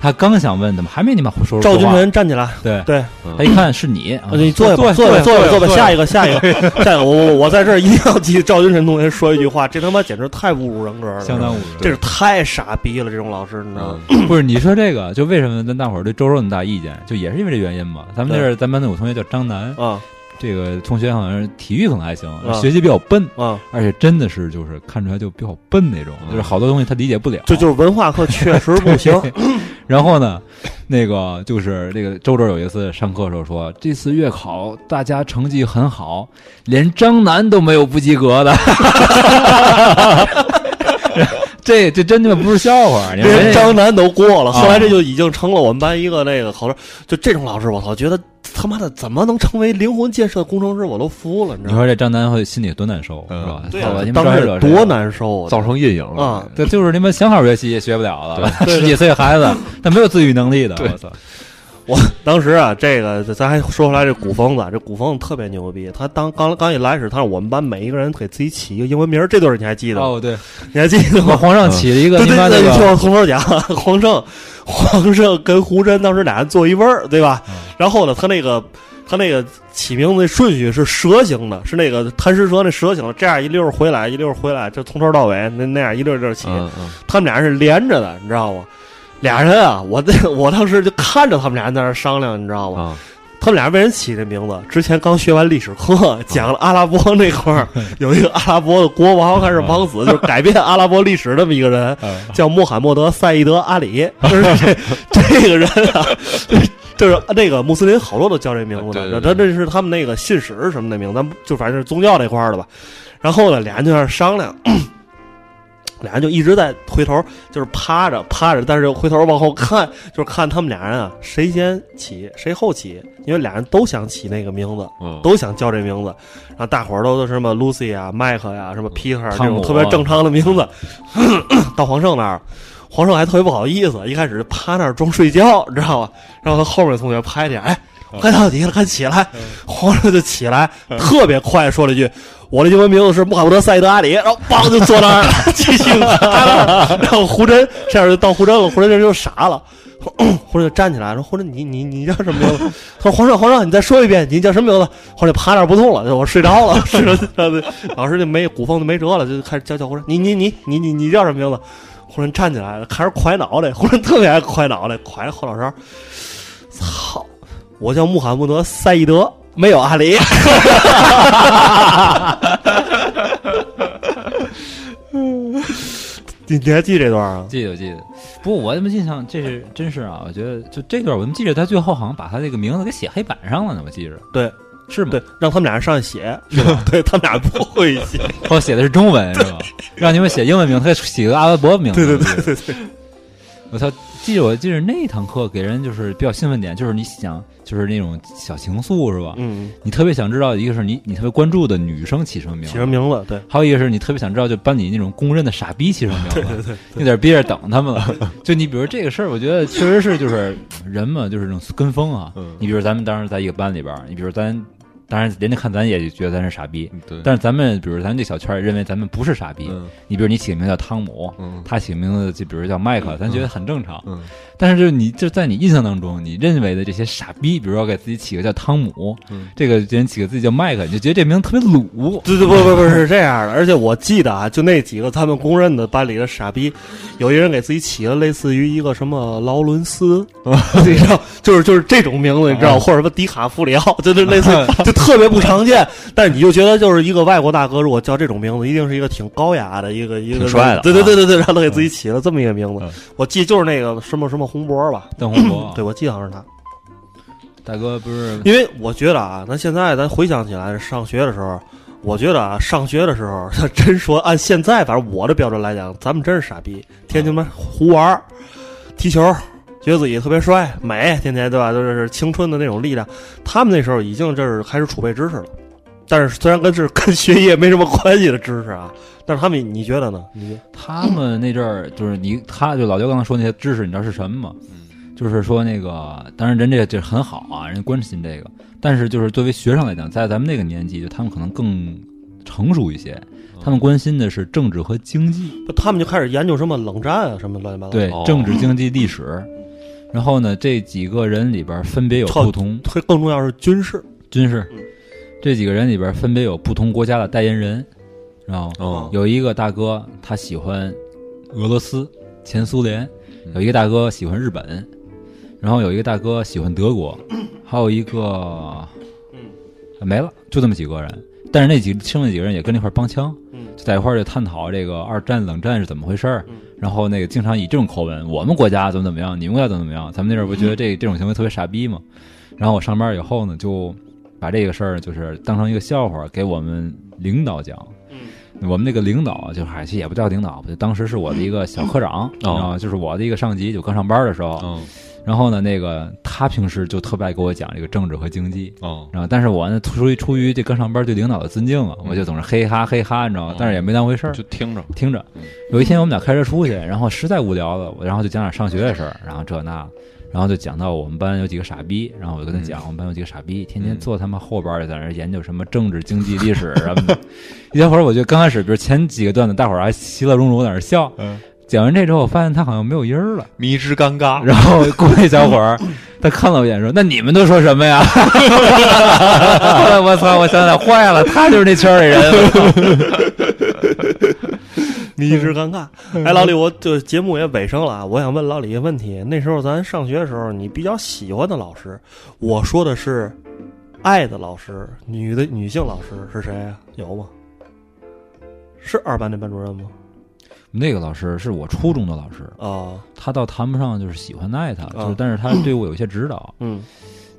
他刚想问，怎么还没你妈说赵君臣站起来，对。对，他一看是你，你坐下吧，坐坐下，坐下，坐下，下。一个个，下一个，下。一个，我我我在这儿一定要替赵君臣同学说一句话，这他妈简直太侮辱人格了，相当侮辱。这是太傻逼了，这种老师，你知道吗？不是你说这个，就为什么咱大伙儿对周周那么大意见，就也是因为这原因嘛。咱们那儿咱班那有同学叫张楠。啊，这个同学好像是体育可能还行，啊学习比较笨啊，而且真的是就是看出来就比较笨那种，就是好多东西他理解不了。这就是文化课 确实不行。然后呢，那个就是这个周周有一次上课的时候说，这次月考大家成绩很好，连张楠都没有不及格的。这这真他妈不是笑话，你连张楠都过了，啊后来这就已经成了我们班一个那个考生。就这种老师，我操，觉得他妈的怎么能成为灵魂建设工程师，我都服了，你知道吗？你说这张楠会心里多难受，是吧？对啊操你们当时多难受啊，造成阴影了啊！对，就是你们想好学习也学不了了，对十几岁孩子 他没有自愈能力的，我操！我 当时啊，这个咱还说回来，这古疯子，这古疯子特别牛逼。他当刚刚一来时，他让我们班每一个人给自己起一个英文名儿，这对儿你还记得吗？哦，对，你还记得吗？皇上起了一个对对对，听我从头讲，皇上，皇上跟胡真当时俩人坐一位儿，对吧？嗯然后呢，他那个他那个起名字顺序是蛇形的，是那个贪食蛇那蛇形的，这样一溜儿回来，一溜儿回来，就从头到尾那那样一溜儿一溜儿起。他们俩人是连着的，你知道吗？俩人啊，我这我当时就看着他们俩人在那儿商量，你知道吗？啊他们俩为人起这名字，之前刚学完历史课，讲了阿拉伯那块儿有一个阿拉伯的国王还是王子，就是改变阿拉伯历史这么一个人，叫穆罕默德·赛义德·阿里。就是这这个人啊，就是那个穆斯林好多都叫这名字的，对对对他这是他们那个信使什么的名字，咱就反正是宗教这块儿的吧。然后呢，俩人就在那儿商量。俩人就一直在回头，就是趴着趴着，但是回头往后看，就是看他们俩人啊，谁先起谁后起，因为俩人都想起那个名字，嗯都想叫这名字。然后大伙儿都什么 Lucy 啊、麦克呀、什么 Peter 这种特别正常的名字。到黄胜那儿，黄胜还特别不好意思，一开始趴那儿装睡觉，你知道吧？然后他后面的同学拍去，哎，快到底了，快起来！皇上就起来，特别快说了一句：“我的英文名字是穆罕默德·赛义德·阿里。”然后梆就坐那儿了，继续趴那儿。然后胡真这样就到胡真了，胡真这就傻了。胡真就站起来说：“胡真，你你你叫什么名字？” 他说：“皇上，皇上，你再说一遍，你叫什么名字？”皇上趴那儿不动了，就我睡着了，睡着。老师就没古风就没辙了，就开始叫叫胡真：“你你你你你你叫什么名字？”忽然站起来了，开始蒯脑袋，忽然特别爱蒯脑袋，蒯后脑勺。操！我叫穆罕默德·赛义德，没有阿里。你你还记这段啊？记得记得，不过我怎么印象这是真是啊？我觉得就这段，我怎么记着他最后好像把他这个名字给写黑板上了呢？我记着，对，是吗？对，让他们俩人上去写，是吧？对他们俩不会写，我写的是中文是吧？让你们写英文名，他写个阿拉伯名字。对对对对对。我操！记着，我记着那堂课给人就是比较兴奋点，就是你想，就是那种小情愫是吧？嗯，你特别想知道，一个是你你特别关注的女生起什么名，起什么名字？对，还有一个是你特别想知道，就班里那种公认的傻逼起什么名字？对对对，有点憋着等他们了。就你比如这个事儿，我觉得确实是就是人嘛，就是这种跟风啊。你比如咱们当时在一个班里边，你比如咱。当然，人家看咱也觉得咱是傻逼，对。但是咱们，比如咱这小圈认为咱们不是傻逼。嗯你比如你起个名叫汤姆，他起个名字就比如叫麦克，咱觉得很正常。嗯。但是就是你就在你印象当中，你认为的这些傻逼，比如说给自己起个叫汤姆，这个人起个自己叫麦克，你就觉得这名字特别鲁。对对，不不不是这样的。而且我记得啊，就那几个他们公认的班里的傻逼，有一人给自己起了类似于一个什么劳伦斯，你知道，就是就是这种名字，你知道，或者什么迪卡夫里奥，就是类似 就。特别不常见，但是你就觉得就是一个外国大哥，如果叫这种名字，一定是一个挺高雅的一个一个帅的。对对对对对，让他给自己起了这么一个名字。我记得就是那个什么什么洪博吧，邓洪博。对，我记得好像是他。大哥不是，因为我觉得啊，咱现在咱回想起来上学的时候，我觉得啊，上学的时候，他 真说按现在反正我的标准来讲，咱们真是傻逼，天天们胡玩踢球。觉得自己特别帅、美，天天对吧？就是青春的那种力量。他们那时候已经就是开始储备知识了，但是虽然跟是跟学业没什么关系的知识啊，但是他们你觉得呢？你他们那阵儿就是你，他就老刘刚才说那些知识，你知道是什么吗？就是说那个，当然人这这很好啊，人关心这个，但是就是作为学生来讲，在咱们那个年纪，就他们可能更成熟一些，他们关心的是政治和经济，他们就开始研究什么冷战啊，什么乱七八糟。对，政治、经济、历史。然后呢，这几个人里边分别有不同，会更重要是军事，军事。这几个人里边分别有不同国家的代言人，然后有一个大哥他喜欢俄罗斯、前苏联，有一个大哥喜欢日本，然后有一个大哥喜欢德国，还有一个，没了，就这么几个人。但是那几剩下几个人也跟那块帮腔，就在一块儿就探讨这个二战、冷战是怎么回事儿。然后那个经常以这种口吻，我们国家怎么怎么样，你们国家怎么怎么样？咱们那阵儿不觉得这这种行为特别傻逼吗？然后我上班以后呢，就把这个事儿就是当成一个笑话给我们领导讲。我们那个领导就还其实也不叫领导，就当时是我的一个小科长，啊，就是我的一个上级，就刚上班的时候。然后呢，那个他平时就特别爱给我讲这个政治和经济。哦。然后，但是我呢，出于出于这刚上班对领导的尊敬啊，我就总是嘿哈嘿哈，你知道吗？但是也没当回事儿，就听着听着。有一天我们俩开车出去，然后实在无聊了，我然后就讲点上学的事儿，然后这那，然后就讲到我们班有几个傻逼，然后我就跟他讲，我们班有几个傻逼，天天坐他妈后边儿在那研究什么政治、经济、历史什么的。一小会儿，我就刚开始，比如前几个段子，大伙儿还其乐融融在那笑。嗯。讲完这之后，我发现他好像没有音儿了，迷之尴尬。然后过一小会儿，他看了我一眼，说：“那你们都说什么呀？” 后来我操，我想想坏了，他就是那圈里人。迷之尴尬。哎，老李，我就节目也尾声了啊，我想问老李一个问题：那时候咱上学的时候，你比较喜欢的老师，我说的是爱的老师，女的女性老师是谁啊？有吗？是二班那班主任吗？那个老师是我初中的老师啊，他倒谈不上就是喜欢奈他，就是但是他对我有些指导。嗯，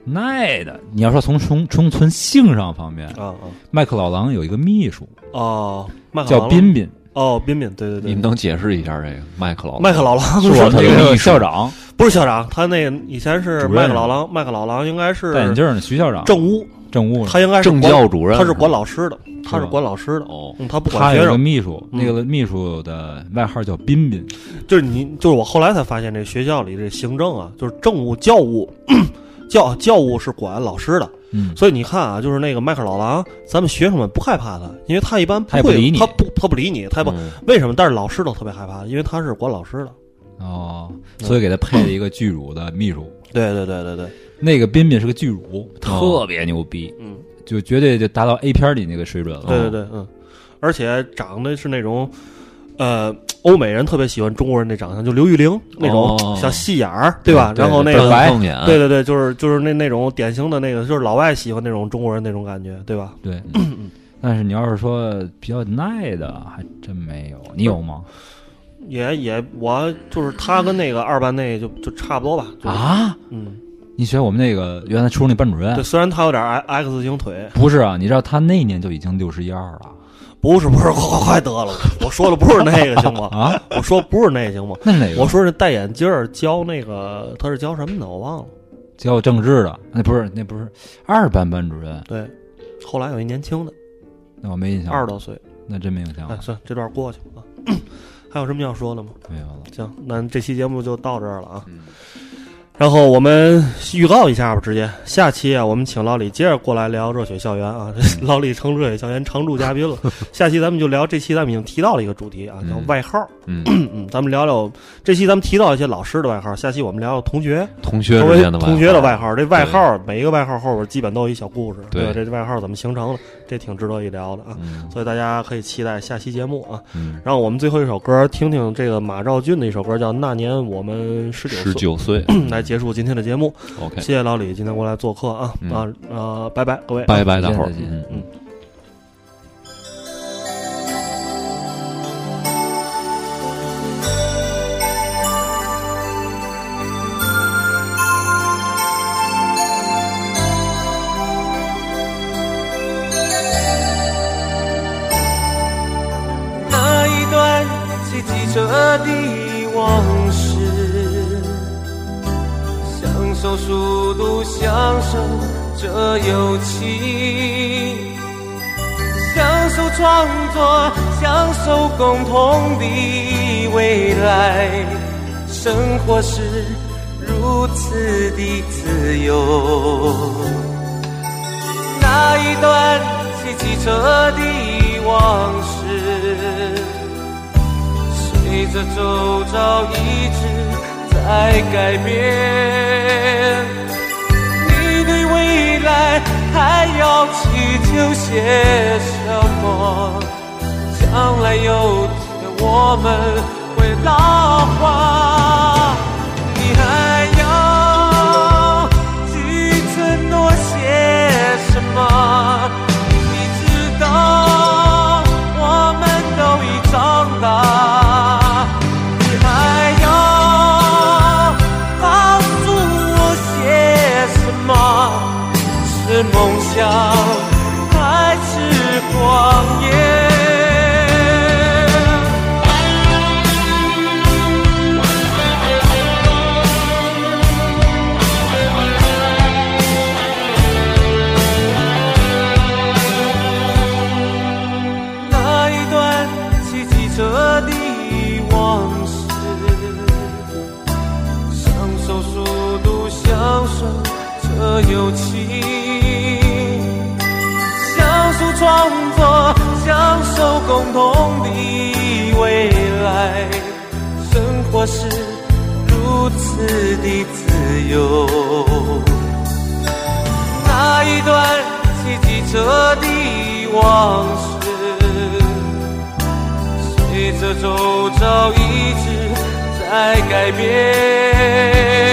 奈的，你要说从从从从性上方面啊啊，麦克老狼有一个秘书哦，叫彬彬哦，彬彬，对对对，你们能解释一下这个麦克老麦克老狼是我那个校长，不是校长，他那个以前是麦克老狼，麦克老狼应该是戴眼镜的徐校长，政务。政务，他应该是政教主任，他是管老师的，他是管老师的。哦，他不管学生。个秘书，那个秘书的外号叫彬彬，就是你，就是我后来才发现，这学校里这行政啊，就是政务、教务、教教务是管老师的。嗯，所以你看啊，就是那个迈克尔老狼，咱们学生们不害怕他，因为他一般不会，他不，他不理你，他不为什么？但是老师都特别害怕，因为他是管老师的。哦，所以给他配了一个巨乳的秘书。对对对对对，那个彬彬是个巨乳，特别牛逼。嗯。就绝对就达到 A 片里那个水准了。对对对，嗯，而且长得是那种呃，欧美人特别喜欢中国人那长相，就刘玉玲那种哦小细眼儿，对吧？对然后那个白对对对，就是就是那那种典型的那个，就是老外喜欢那种中国人那种感觉，对吧？对，但是你要是说比较耐的，还真没有。你有吗？也也，我就是他跟那个二班那就就差不多吧。就是啊，嗯，你学我们那个原来初中那班主任对，，虽然他有点 X X 型腿，不是啊？你知道他那年就已经六十一二了不是不是，快快快得了，我说的不是那个行吗？啊？我说不是那个行吗？那哪个？我说是戴眼镜儿教那个他是教什么的，我忘了。教政治的，那不是那不是二班班主任，对，后来有一年轻的，那我没印象，二十多岁。那真没印象哎，算这段过去了啊。还有什么要说的吗？没有了。行，那这期节目就到这儿了啊。然后我们预告一下吧，直接下期啊，我们请老李接着过来聊热血校园啊。老李成热血校园常驻嘉宾了。下期咱们就聊这期咱们已经提到了一个主题啊，叫嗯外号。嗯，嗯，咱们聊聊这期咱们提到一些老师的外号，下期我们聊聊同学。同学作为之间的同学的外号，这外号每一个外号后边基本都有一小故事，对吧？这外号怎么形成的？这挺值得一聊的啊。嗯所以大家可以期待下期节目啊。嗯，然后我们最后一首歌，听听这个马兆俊的一首歌，叫《那年我们十九岁十》，九岁 来结束今天的节目。，OK，谢谢老李今天过来做客啊。嗯。啊呃，拜拜各位，拜拜，大伙儿。嗯。嗯。那一段骑机车的往事，享受速度，享受这友情，享受创作，享受共同的未来，生活是如此的自由。那一段骑机车的往事，随着周遭一直在改变。你对未来还要祈求些什么？将来有天我们会老化，你还要去承诺些什么？周遭一直在改变。